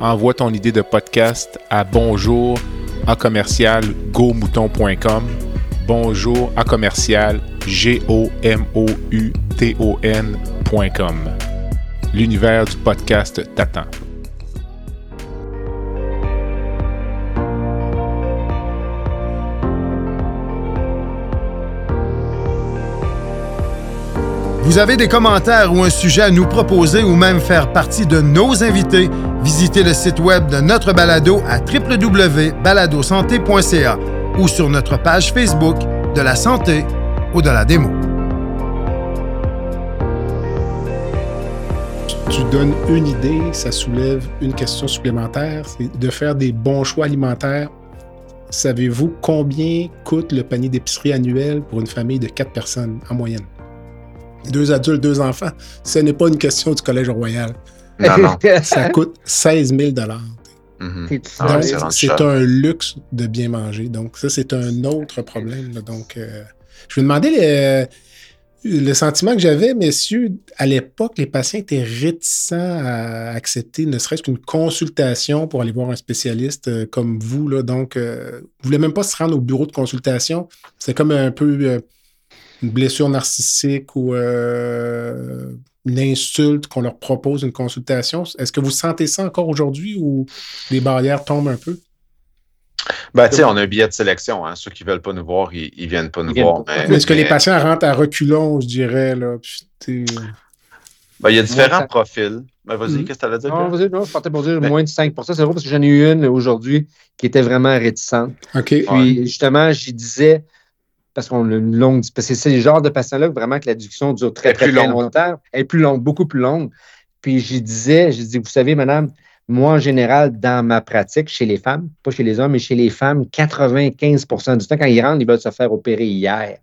envoie ton idée de podcast à bonjour à commercial gomouton.com. Bonjour à commercial g. L'univers du podcast t'attend. Vous avez des commentaires ou un sujet à nous proposer ou même faire partie de nos invités, visitez le site web de notre balado à www.baladosanté.ca ou sur notre page Facebook de la santé ou de la démo. Tu donnes une idée, ça soulève une question supplémentaire, c'est de faire des bons choix alimentaires. Savez-vous combien coûte le panier d'épicerie annuel pour une famille de quatre personnes en moyenne? deux adultes, deux enfants, ce n'est pas une question du Collège Royal. Non, non. (laughs) Ça coûte 16 000 mm-hmm. ah c'est un luxe de bien manger. Donc, ça, c'est un autre problème. Donc, euh, je vais demander le, sentiment que j'avais, messieurs. À l'époque, les patients étaient réticents à accepter ne serait-ce qu'une consultation pour aller voir un spécialiste euh, comme vous. Là. Donc, euh, vous ne voulez même pas se rendre au bureau de consultation. C'est comme un peu une blessure narcissique ou euh, une insulte qu'on leur propose une consultation. Est-ce que vous sentez ça encore aujourd'hui ou les barrières tombent un peu? Ben, tu sais, on a un billet de sélection. Hein. Ceux qui ne veulent pas nous voir, ils ne viennent pas nous voir. Est-ce que les patients rentrent à reculons, je dirais? Là, ben, il y a différents profils. Ben, vas-y, mm-hmm. qu'est-ce que tu allais dire? Non, vas-y, non, je partais pour dire moins de 5% c'est vrai parce que j'en ai eu une aujourd'hui qui était vraiment réticente. OK. Puis, justement, j'y disais, parce qu'on a une longue. Parce que c'est le genre de patient-là vraiment que l'adduction dure très, très, très, longtemps. Elle est plus longue, beaucoup plus longue. Puis je disais, je dis, vous savez, madame, moi, en général, dans ma pratique, chez les femmes, pas chez les hommes, mais chez les femmes, 95% du temps, quand ils rentrent, ils veulent se faire opérer hier.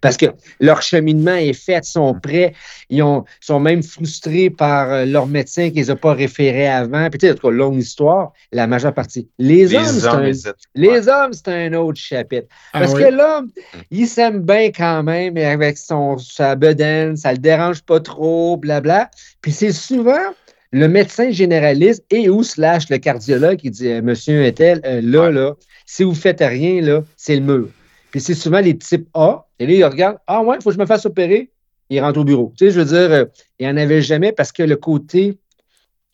Parce que leur cheminement est fait, ils sont prêts, ils ont, sont même frustrés par euh, leur médecin qui ne les a pas référés avant. Puis, tu sais, en tout cas, longue histoire, la majeure partie. Les, hommes, c'est un, les hommes, c'est un autre chapitre. Ah Parce que l'homme, il s'aime bien quand même avec son, sa bedaine, ça le dérange pas trop, blabla. Puis c'est souvent le médecin généraliste et ou slash le cardiologue qui dit Monsieur est-elle, euh, là, là, si vous faites rien, là, c'est le mur. Puis c'est souvent les types A. Et là, ils regardent Ah ouais, il faut que je me fasse opérer. Ils rentrent au bureau. Tu sais, je veux dire, euh, il n'y en avait jamais parce que le côté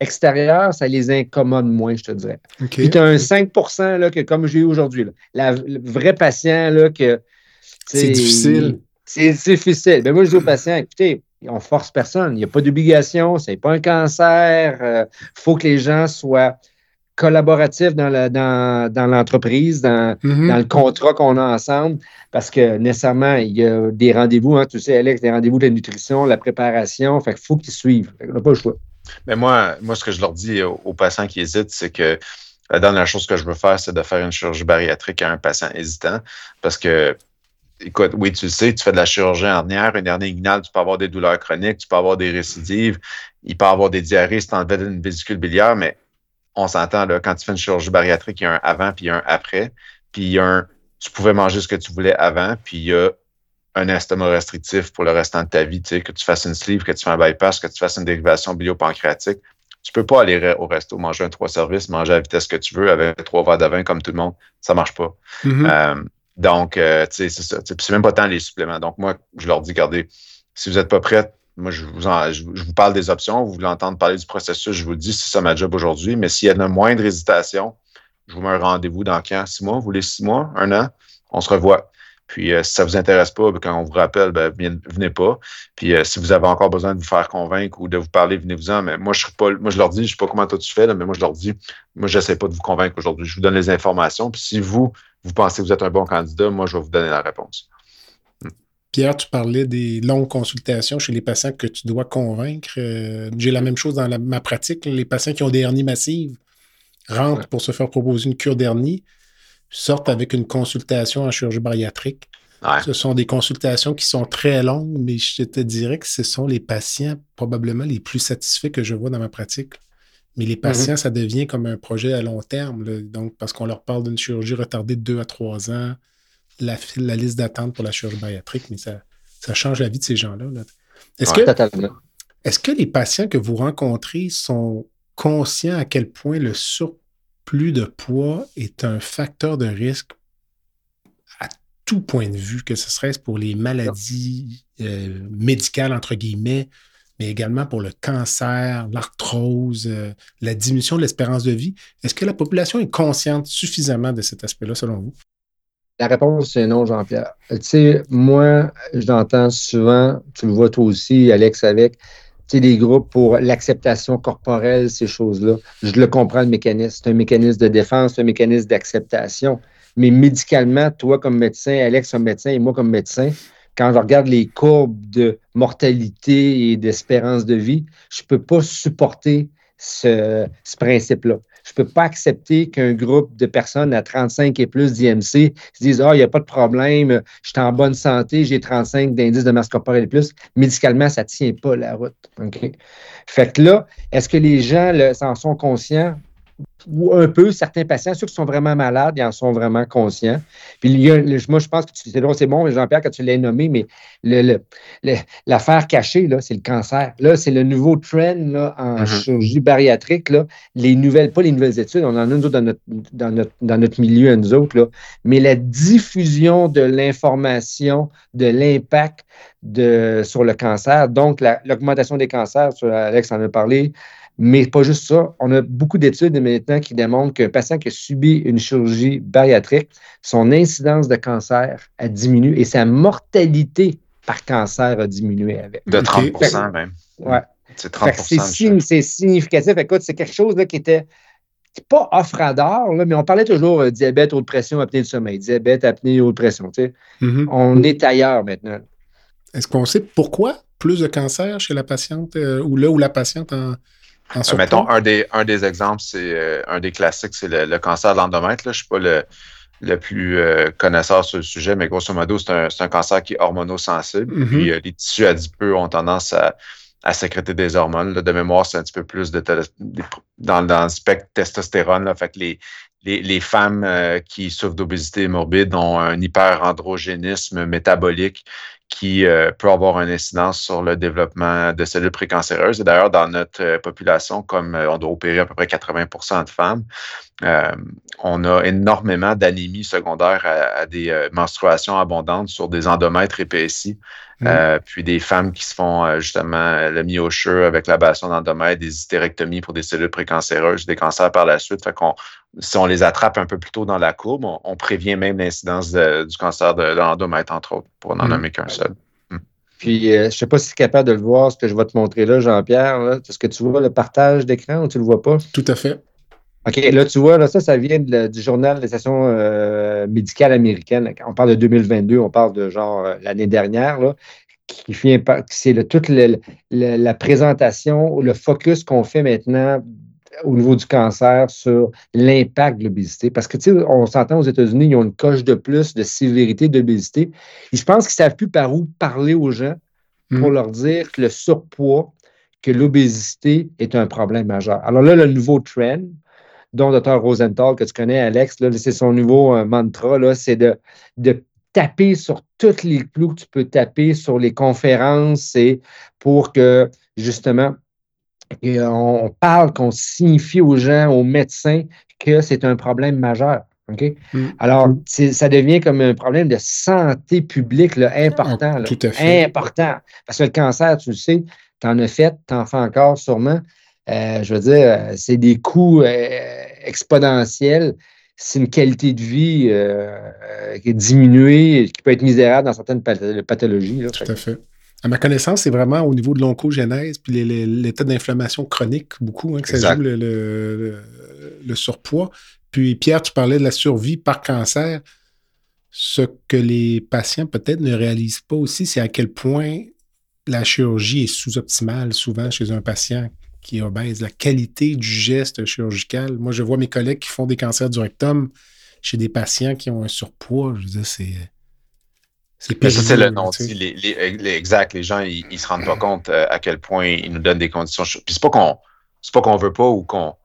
extérieur, ça les incommode moins, je te dirais. Puis tu as un 5 là, que, comme j'ai eu aujourd'hui, le vrai patient là, que. C'est difficile. C'est difficile. Mais ben, moi, je dis aux patients, écoutez, on force personne. Il n'y a pas d'obligation, ce n'est pas un cancer. Il euh, faut que les gens soient collaboratifs dans, l'entreprise, dans, mm-hmm. dans, le contrat qu'on a ensemble, parce que nécessairement, il y a des rendez-vous, hein, tu sais, Alex, des rendez-vous de nutrition, la préparation, fait qu'il faut qu'ils suivent. on n'a pas le choix. Mais moi, moi, ce que je leur dis aux, patients qui hésitent, c'est que la dernière chose que je veux faire, c'est de faire une chirurgie bariatrique à un patient hésitant, parce que écoute, oui, tu le sais, tu fais de la chirurgie hernière, une hernie inguinale, tu peux avoir des douleurs chroniques, tu peux avoir des récidives, il peut avoir des diarrhées si tu enlèves une vésicule biliaire, mais on s'entend, là, quand tu fais une chirurgie bariatrique, il y a un avant puis un après, puis il y a un, tu pouvais manger ce que tu voulais avant, puis il y a un estomac restrictif pour le restant de ta vie, tu sais, que tu fasses une sleeve, que tu fasses un bypass, que tu fasses une dérivation biliopancréatique. Tu peux pas aller au resto, manger un trois services, manger à la vitesse que tu veux avec trois verres de vin comme tout le monde. Ça marche pas. Mm-hmm. Euh, donc, euh, tu sais, c'est ça. c'est même pas tant les suppléments. Donc, moi, je leur dis, regardez, si vous n'êtes pas prêts, moi, je vous, parle des options. Vous voulez entendre parler du processus, je vous le dis, c'est ça ma job aujourd'hui. Mais s'il y a une moindre hésitation, je vous mets un rendez-vous dans quand? Six mois? Vous voulez six mois? Un an? On se revoit. Puis euh, si ça ne vous intéresse pas, ben, quand on vous rappelle, ben, venez pas. Puis euh, si vous avez encore besoin de vous faire convaincre ou de vous parler, venez-vous-en. Mais moi, je suis pas, moi, je leur dis, je ne sais pas comment toi tu fais, mais moi, je leur dis, moi, je n'essaie pas de vous convaincre aujourd'hui. Je vous donne les informations. Puis si vous, vous pensez que vous êtes un bon candidat, moi, je vais vous donner la réponse. Pierre, tu parlais des longues consultations chez les patients que tu dois convaincre. Euh, j'ai la même chose dans ma pratique. Les patients qui ont des hernies massives rentrent pour se faire proposer une cure d'hernie, sortent avec une consultation en chirurgie bariatrique. Ce sont des consultations qui sont très longues, mais je te dirais que ce sont les patients probablement les plus satisfaits que je vois dans ma pratique. Mais les patients, mhm. ça devient comme un projet à long terme. donc, parce qu'on leur parle d'une chirurgie retardée de deux à trois ans, la, la liste d'attente pour la chirurgie bariatrique, mais ça, ça change la vie de ces gens-là. Est-ce que, est que les patients que vous rencontrez sont conscients à quel point le surplus de poids est un facteur de risque à tout point de vue, que ce serait pour les maladies euh, médicales, entre guillemets, mais également pour le cancer, l'arthrose, euh, la diminution de l'espérance de vie? Est-ce que la population est consciente suffisamment de cet aspect-là, selon vous? La réponse, c'est non, Jean-Pierre. Tu sais, moi, j'entends souvent, tu le vois toi aussi, Alex, avec, tu sais, des groupes pour l'acceptation corporelle, ces choses-là. Je le comprends, le mécanisme. C'est un mécanisme de défense, c'est un mécanisme d'acceptation. Mais médicalement, toi comme médecin, Alex comme médecin et moi comme médecin, quand je regarde les courbes de mortalité et d'espérance de vie, je ne peux pas supporter ce, principe-là. Je ne peux pas accepter qu'un groupe de personnes à 35 et plus d'IMC se disent Ah, il n'y a pas de problème, je suis en bonne santé, j'ai 35 d'indice de masse corporelle et plus. Médicalement, ça ne tient pas la route. Fait que là, est-ce que les gens s'en sont conscients? Ou un peu, certains patients, ceux qui sont vraiment malades, ils en sont vraiment conscients. Puis il y a, moi, je pense que c'est bon, Jean-Pierre, que tu l'as nommé, mais l'affaire cachée, là, c'est le cancer. Là, c'est le nouveau trend là, en mm-hmm. chirurgie bariatrique. Là, les nouvelles, pas les nouvelles études, on en a nous dans notre, dans notre, dans notre milieu, nous autres, là, mais la diffusion de l'information, de l'impact de, sur le cancer, donc l'augmentation des cancers, Alex en a parlé, mais pas juste ça. On a beaucoup d'études maintenant qui démontrent qu'un patient qui a subi une chirurgie bariatrique, son incidence de cancer a diminué et sa mortalité par cancer a diminué avec. De 30% même. Ouais. C'est 30% C'est significatif. Écoute, c'est quelque chose là, qui était pas offradeur, là, mais on parlait toujours euh, diabète, haute pression, apnée du sommeil. Diabète, apnée, haute pression. Mm-hmm. On est ailleurs maintenant. Est-ce qu'on sait pourquoi plus de cancer chez la patiente euh, ou là où la patiente en, euh, mettons, un des, un des exemples, c'est euh, un des classiques, c'est le, cancer de l'endomètre. Je ne suis pas le, plus euh, connaisseur sur le sujet, mais grosso modo, c'est un, cancer qui est hormonosensible. Mm-hmm. Puis les tissus adipeux ont tendance à, sécréter des hormones. De mémoire, c'est un petit peu plus de, dans, dans, le spectre testostérone. Fait que les, les, femmes qui souffrent d'obésité morbide ont un hyperandrogénisme métabolique qui euh, peut avoir une incidence sur le développement de cellules précancéreuses. Et d'ailleurs, dans notre euh, population, comme euh, on doit opérer à peu près 80% de femmes, on a énormément d'anémie secondaire à, des menstruations abondantes sur des endomètres épaissis Euh, puis des femmes qui se font euh, justement le miocheux avec l'ablation d'endomètre, des hystérectomies pour des cellules précancéreuses, des cancers par la suite. Fait qu'on, si on les attrape un peu plus tôt dans la courbe, on, prévient même l'incidence du cancer de, l'endomètre, entre autres, pour n'en nommer qu'un seul. Puis, je ne sais pas si tu es capable de le voir, ce que je vais te montrer là, Jean-Pierre. Est-ce que tu vois le partage d'écran ou tu ne le vois pas? Tout à fait. OK, là, tu vois, là, ça, ça vient du journal des stations euh, médicales américaines. On parle de 2022, on parle de genre euh, l'année dernière, là, qui vient c'est toute la présentation, le focus qu'on fait maintenant au niveau du cancer sur l'impact de l'obésité. Parce que, tu sais, on s'entend aux États-Unis, ils ont une coche de plus de sévérité d'obésité. Je pense qu'ils ne savent plus par où parler aux gens pour mm. leur dire que le surpoids, que l'obésité est un problème majeur. Alors là, le nouveau trend, dont Dr. Rosenthal, que tu connais, Alex, c'est son nouveau euh, mantra, c'est de, de taper sur tous les clous que tu peux taper sur les conférences et pour que, justement, on parle, qu'on signifie aux gens, aux médecins, que c'est un problème majeur. Mm. Alors, ça devient comme un problème de santé publique important. Tout à fait. Important. Parce que le cancer, tu le sais, tu en as fait, tu en fais encore sûrement. Euh, je veux dire, euh, c'est des coûts euh, exponentiels. C'est une qualité de vie qui est diminuée, qui peut être misérable dans certaines pathologies. Tout à fait. À ma connaissance, c'est vraiment au niveau de l'oncogénèse puis l'état d'inflammation chronique, beaucoup, hein, que ça joue le, surpoids. Puis, Pierre, tu parlais de la survie par cancer. Ce que les patients peut-être ne réalisent pas aussi, c'est à quel point la chirurgie est sous-optimale souvent chez un patient qui est obèse, la qualité du geste chirurgical. Moi, je vois mes collègues qui font des cancers du rectum chez des patients qui ont un surpoids. Je veux dire, c'est. C'est ça, c'est le nom. Les, les, exact. Les gens, ils, ne se rendent pas compte euh, à quel point ils nous donnent des conditions. Puis c'est pas qu'on c'est pas qu'on veut pas ou qu'on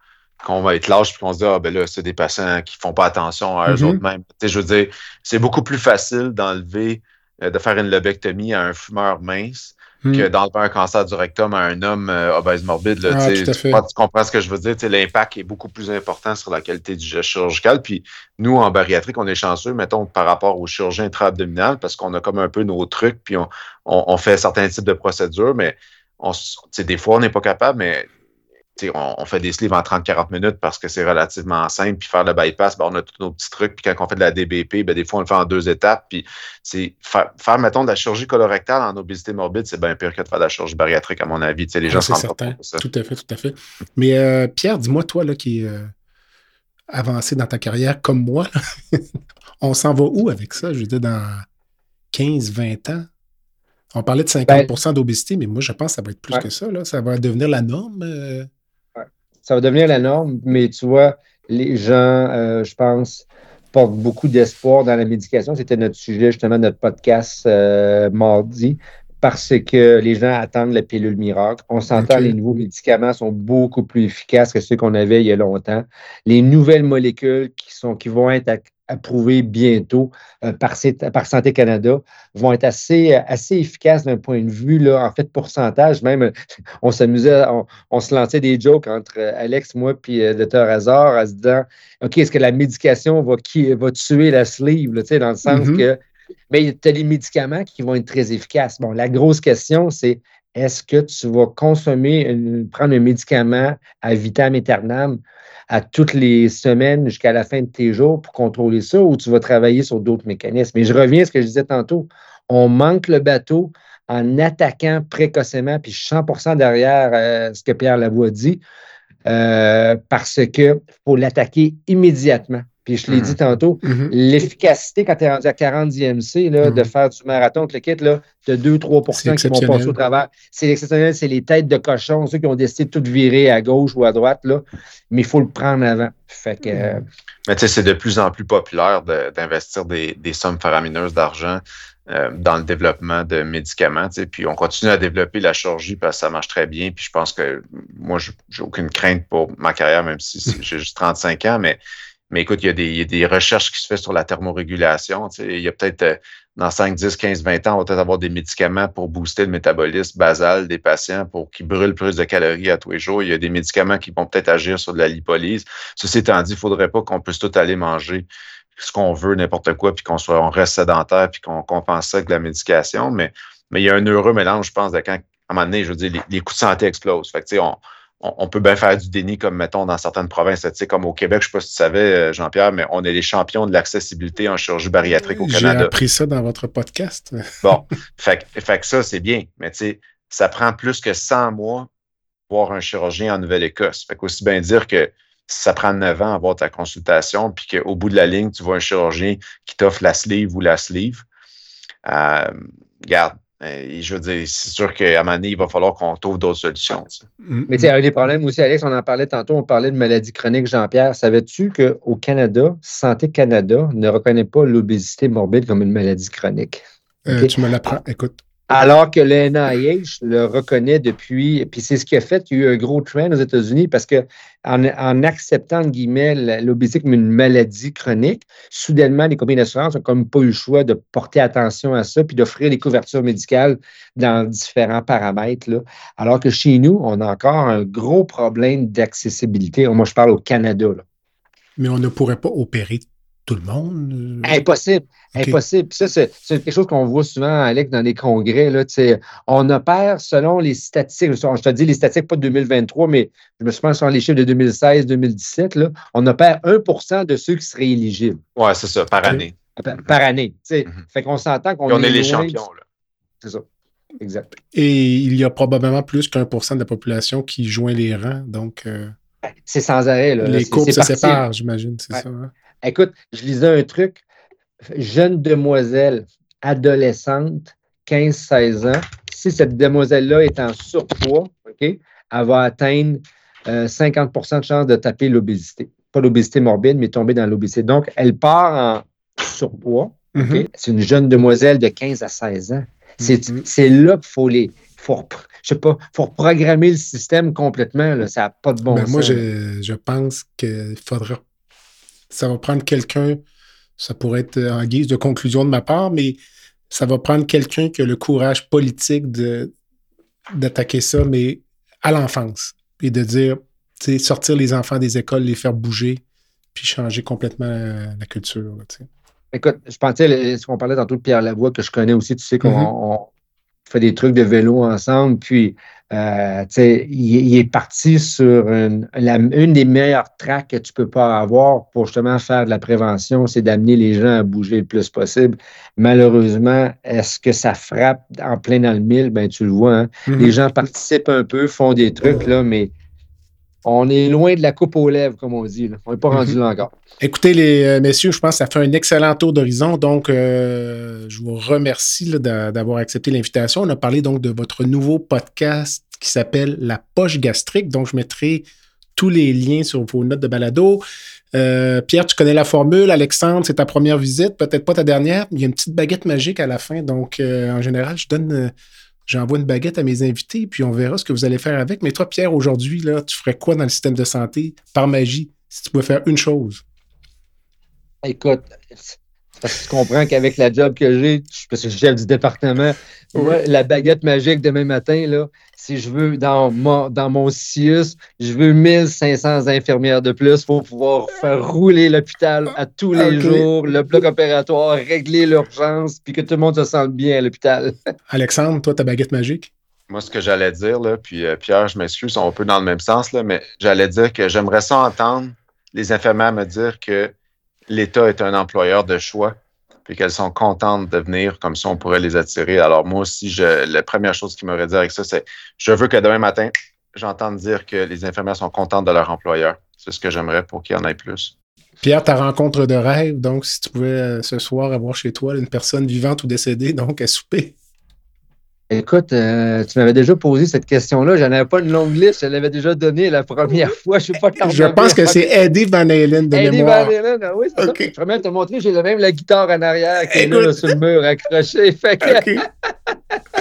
qu'on va être lâche puis qu'on se dit ah ben là c'est des patients qui font pas attention à eux mm-hmm. autres mêmes. je veux dire, c'est beaucoup plus facile d'enlever euh, de faire une lobectomie à un fumeur mince Hmm. que d'enlever un cancer du rectum à un homme euh, obèse morbide. Ah, tu, comprends ce que je veux dire? L'impact est beaucoup plus important sur la qualité du geste chirurgical. Puis nous, en bariatrique, on est chanceux, mettons, par rapport aux chirurgiens intra-abdominal, parce qu'on a comme un peu nos trucs, puis on, on fait certains types de procédures, mais on, des fois, on n'est pas capable, mais on, fait des sleeves en 30-40 minutes parce que c'est relativement simple. Puis faire le bypass, ben, on a tous nos petits trucs. Puis quand on fait de la DBP, ben, des fois, on le fait en deux étapes. Puis c'est faire, mettons, de la chirurgie colorectale en obésité morbide, c'est bien pire que de faire de la chirurgie bariatrique, à mon avis. les gens ah, certain. Tout à fait, tout à fait. Mais euh, Pierre, dis-moi, toi, là, qui est euh, avancé dans ta carrière comme moi, (laughs) on s'en va où avec ça? Je veux dire, dans 15-20 ans? On parlait de 50% ben d'obésité, mais moi, je pense que ça va être plus que ça. Là. Ça va devenir la norme. Euh, ça va devenir la norme, mais tu vois, les gens, euh, je pense, portent beaucoup d'espoir dans la médication. C'était notre sujet, justement, notre podcast euh, mardi, parce que les gens attendent la pilule miracle. On s'entend, les nouveaux médicaments sont beaucoup plus efficaces que ceux qu'on avait il y a longtemps. Les nouvelles molécules qui, sont, qui vont être approuvés bientôt euh, par, par, Santé Canada vont être assez, assez efficaces d'un point de vue, là, en fait, pourcentage. Même, on s'amusait, on, se lançait des jokes entre euh, Alex, moi, puis le euh, Dr. Hazard, en se disant OK, est-ce que la médication va, qui, va tuer la sleeve, là, dans le sens mm-hmm. que. Mais tu as les médicaments qui vont être très efficaces. Bon, la grosse question, c'est est-ce que tu vas consommer, prendre un médicament à vitam aeternam à toutes les semaines jusqu'à la fin de tes jours pour contrôler ça ou tu vas travailler sur d'autres mécanismes? Mais je reviens à ce que je disais tantôt. On manque le bateau en attaquant précocement, puis je suis 100% derrière euh, ce que Pierre Lavoie dit, euh, parce qu'il faut l'attaquer immédiatement. Puis je l'ai dit mhm. tantôt, mhm. l'efficacité quand tu es rendu à 40 IMC, là, de mhm. faire du marathon, le kit, là, de 2-3% qui vont passer au travers. C'est exceptionnel, c'est les têtes de cochon, ceux qui ont décidé de tout virer à gauche ou à droite, là. mais il faut le prendre avant. Fait que, euh, Mais tu sais, c'est de plus en plus populaire d'investir des, sommes faramineuses d'argent euh, dans le développement de médicaments. Puis on continue à développer la chirurgie parce que ça marche très bien. Puis je pense que moi, j'ai aucune crainte pour ma carrière, même si j'ai juste 35 ans, mais mais écoute, il y, a des, recherches qui se font sur la thermorégulation. Il y a peut-être euh, dans 5, 10, 15, 20 ans, on va peut-être avoir des médicaments pour booster le métabolisme basal des patients pour qu'ils brûlent plus de calories à tous les jours. Il y a des médicaments qui vont peut-être agir sur de la lipolyse. Ceci étant dit, il ne faudrait pas qu'on puisse tout aller manger ce qu'on veut, n'importe quoi, puis qu'on soit reste sédentaire, puis qu'on compense ça avec la médication. Mais il y a un heureux mélange, je pense, de quand, à un moment donné, je veux dire, les, coûts de santé explosent. Tu sais, on, on, on, peut bien faire du déni, comme mettons dans certaines provinces, tu sais, comme au Québec, je ne sais pas si tu savais, euh, Jean-Pierre, mais on est les champions de l'accessibilité en chirurgie bariatrique au Canada. J'ai appris ça dans votre podcast. (laughs) bon, fait, fait que ça, c'est bien. Mais tu sais, ça prend plus que 100 mois voir un chirurgien en Nouvelle-Écosse. Fait qu'aussi bien dire que ça prend 9 ans à avoir ta consultation, puis qu'au bout de la ligne, tu vois un chirurgien qui t'offre la sleeve ou la sleeve. Euh, regarde, euh, je veux dire, c'est sûr qu'à un moment donné, il va falloir qu'on trouve d'autres solutions. Mm-hmm. Mais tu sais, un des problèmes aussi, Alex, on en parlait tantôt, on parlait de maladie chronique, Jean-Pierre. Savais-tu qu'au Canada, Santé Canada ne reconnaît pas l'obésité morbide comme une maladie chronique? Euh, Tu me l'apprends. Écoute, alors que le NIH le reconnaît depuis, puis c'est ce qui a fait qu'il y a eu un gros trend aux États-Unis parce que en, acceptant, guillemets, l'obésité comme une maladie chronique, soudainement, les compagnies d'assurance n'ont comme pas eu le choix de porter attention à ça puis d'offrir des couvertures médicales dans différents paramètres. Alors que chez nous, on a encore un gros problème d'accessibilité. Moi, je parle au Canada. Mais on ne pourrait pas opérer tout le monde? Euh? Impossible. Okay. Impossible. ça, c'est quelque chose qu'on voit souvent, Alex, dans les congrès. Là, on opère selon les statistiques. Je te dis les statistiques, pas de 2023, mais je me souviens sur les chiffres de 2016-2017. On opère 1% de ceux qui seraient éligibles. Oui, c'est ça, par année. Par, par année. Mm -hmm. Fait qu'on s'entend qu'on on est, les champions. C'est ça. Exact. Et il y a probablement plus qu'un pour cent de la population qui joint les rangs. Donc. Euh... C'est sans arrêt. Là. Les courbes se séparent, j'imagine, c'est ouais. ça. Hein? Écoute, je lisais un truc. Jeune demoiselle, adolescente, 15-16 ans, si cette demoiselle-là est en surpoids, OK, elle va atteindre euh, 50% de chance de taper l'obésité. Pas l'obésité morbide, mais tomber dans l'obésité. Donc, elle part en surpoids. Mm -hmm. okay? C'est une jeune demoiselle de 15 à 16 ans. C'est mm -hmm. là qu'il faut les. Faut, je sais pas, faut programmer le système complètement. Là, ça n'a pas de bon ben sens. Moi, je, je pense qu'il faudra ça va prendre quelqu'un, ça pourrait être en guise de conclusion de ma part, mais ça va prendre quelqu'un qui a le courage politique de, d'attaquer ça, mais à l'enfance. Et de dire, tu sais, sortir les enfants des écoles, les faire bouger, puis changer complètement la culture. Là, Écoute, je pensais, ce qu'on parlait tantôt de Pierre Lavoie, que je connais aussi, tu sais qu'on mm -hmm. Fait des trucs de vélo ensemble, puis euh, il, il, est parti sur une, la, une des meilleures tracks que tu peux pas avoir pour justement faire de la prévention, c'est d'amener les gens à bouger le plus possible. Malheureusement, est-ce que ça frappe en plein dans le mille? Ben, tu le vois, hein? mm -hmm. les gens participent un peu, font des trucs, là, mais on est loin de la coupe aux lèvres, comme on dit. Là. On n'est pas rendu Mhm. là encore. Écoutez, les euh, messieurs, je pense que ça fait un excellent tour d'horizon. Donc, euh, je vous remercie d'avoir accepté l'invitation. On a parlé donc de votre nouveau podcast qui s'appelle La poche gastrique. Donc, je mettrai tous les liens sur vos notes de balado. Euh, Pierre, tu connais la formule. Alexandre, c'est ta première visite, peut-être pas ta dernière. Il y a une petite baguette magique à la fin. Donc, euh, en général, je donne, j'envoie une baguette à mes invités, puis on verra ce que vous allez faire avec. Mais toi, Pierre, aujourd'hui, là, tu ferais quoi dans le système de santé par magie si tu pouvais faire une chose? Écoute, parce que tu comprends qu'avec la job que j'ai, parce que je suis chef du département, la baguette magique demain matin, là, si je veux, dans mon, dans mon CIUS, je veux 1500 infirmières de plus pour pouvoir faire rouler l'hôpital à tous les jours, le bloc opératoire, régler l'urgence, puis que tout le monde se sente bien à l'hôpital. (laughs) Alexandre, toi, ta baguette magique? Moi, ce que j'allais dire, là, puis euh, Pierre, je m'excuse, on est un peu dans le même sens, là, mais j'allais dire que j'aimerais ça entendre les infirmières me dire que l'État est un employeur de choix, puis qu'elles sont contentes de venir, comme ça on pourrait les attirer. Alors moi aussi, je, la première chose qui m'aurait dit avec ça, c'est je veux que demain matin, j'entende dire que les infirmières sont contentes de leur employeur. C'est ce que j'aimerais pour qu'il y en ait plus. Pierre, ta rencontre de rêve, donc si tu pouvais euh, ce soir avoir chez toi une personne vivante ou décédée, donc à souper. Écoute, euh, tu m'avais déjà posé cette question-là. J'en avais pas une longue liste. Je l'avais déjà donnée la première (laughs) fois. Je sais pas Je pense que c'est Eddie Van Halen de Eddie mémoire. Van Halen, ah oui, c'est ça. Je même te montrer, j'ai même la guitare en arrière qui est là, sur le mur accrochée. Fait que. (laughs)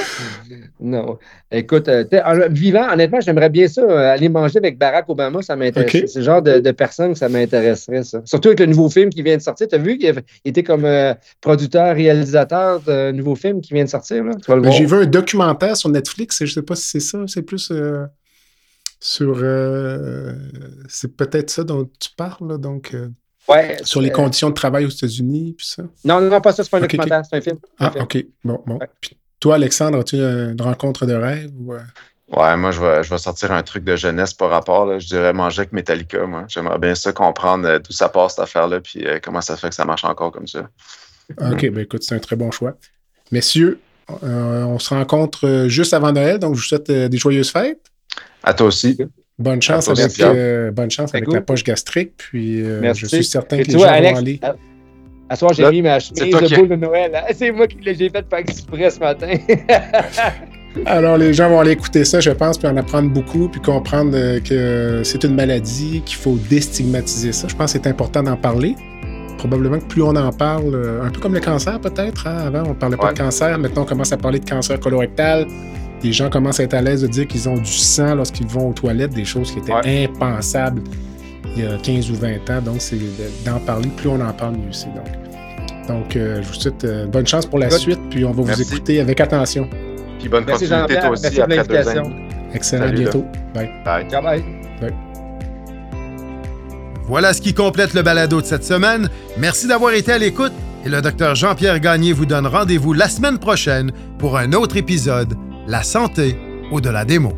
non. Écoute, euh, en- vivant, honnêtement, j'aimerais bien ça, euh, aller manger avec Barack Obama, ça m'intéresse. C'est le genre de, de personne que ça m'intéresserait, ça. Surtout avec le nouveau film qui vient de sortir. Tu as vu qu'il était comme euh, producteur, réalisateur d'un nouveau film qui vient de sortir, là? Tu vas le Ben, voir. J'ai vu un documentaire sur Netflix, et je sais pas si c'est ça, c'est plus euh, sur... euh, c'est peut-être ça dont tu parles, là, donc euh, Ouais, sur les euh, conditions de travail aux États-Unis, puis ça. Non, non, pas ça, c'est pas un documentaire, c'est un film. Un Ah, film. OK. Bon, bon. Ouais. Puis Toi, Alexandre, as-tu une rencontre de rêve? Ou... euh? Ouais, moi, je vais, je vais sortir un truc de jeunesse par rapport. Là. Je dirais manger avec Metallica, moi. J'aimerais bien ça comprendre euh, d'où ça part, cette affaire-là, puis euh, comment ça fait que ça marche encore comme ça. OK, ben écoute, c'est un très bon choix. Messieurs, euh, on se rencontre euh, juste avant Noël, donc je vous souhaite euh, des joyeuses fêtes. À toi aussi. Bonne chance avec, euh, bonne chance avec la poche gastrique. Puis euh, Merci. je suis certain Et que tu les gens Alex, vont aller. À, soir, j'ai mis ma chemise de qui- boule de Noël. Ah, (laughs) C'est moi qui l'ai fait par exprès ce matin. (laughs) Alors, les gens vont aller écouter ça, je pense, puis en apprendre beaucoup, puis comprendre euh, que c'est une maladie, qu'il faut déstigmatiser ça. Je pense que c'est important d'en parler. Probablement que plus on en parle, euh, un peu comme le cancer peut-être. hein, Avant, on ne parlait pas Ouais. de cancer. Maintenant, on commence à parler de cancer colorectal. Les gens commencent à être à l'aise de dire qu'ils ont du sang lorsqu'ils vont aux toilettes, des choses qui étaient Ouais. impensables il y a 15 ou 20 ans. Donc, c'est de- d'en parler. Plus on en parle, mieux c'est. Donc, donc euh, je vous souhaite euh, bonne chance pour la suite, puis on va Merci. vous écouter avec attention. Puis bonne Merci continuité, Jean-Pierre. toi Merci aussi, de après deux ans. Excellent, à bientôt. Bye. Bye. Ciao, bye. Voilà ce qui complète le balado de cette semaine. Merci d'avoir été à l'écoute et le docteur Jean-Pierre Gagné vous donne rendez-vous la semaine prochaine pour un autre épisode La santé au-delà des mots.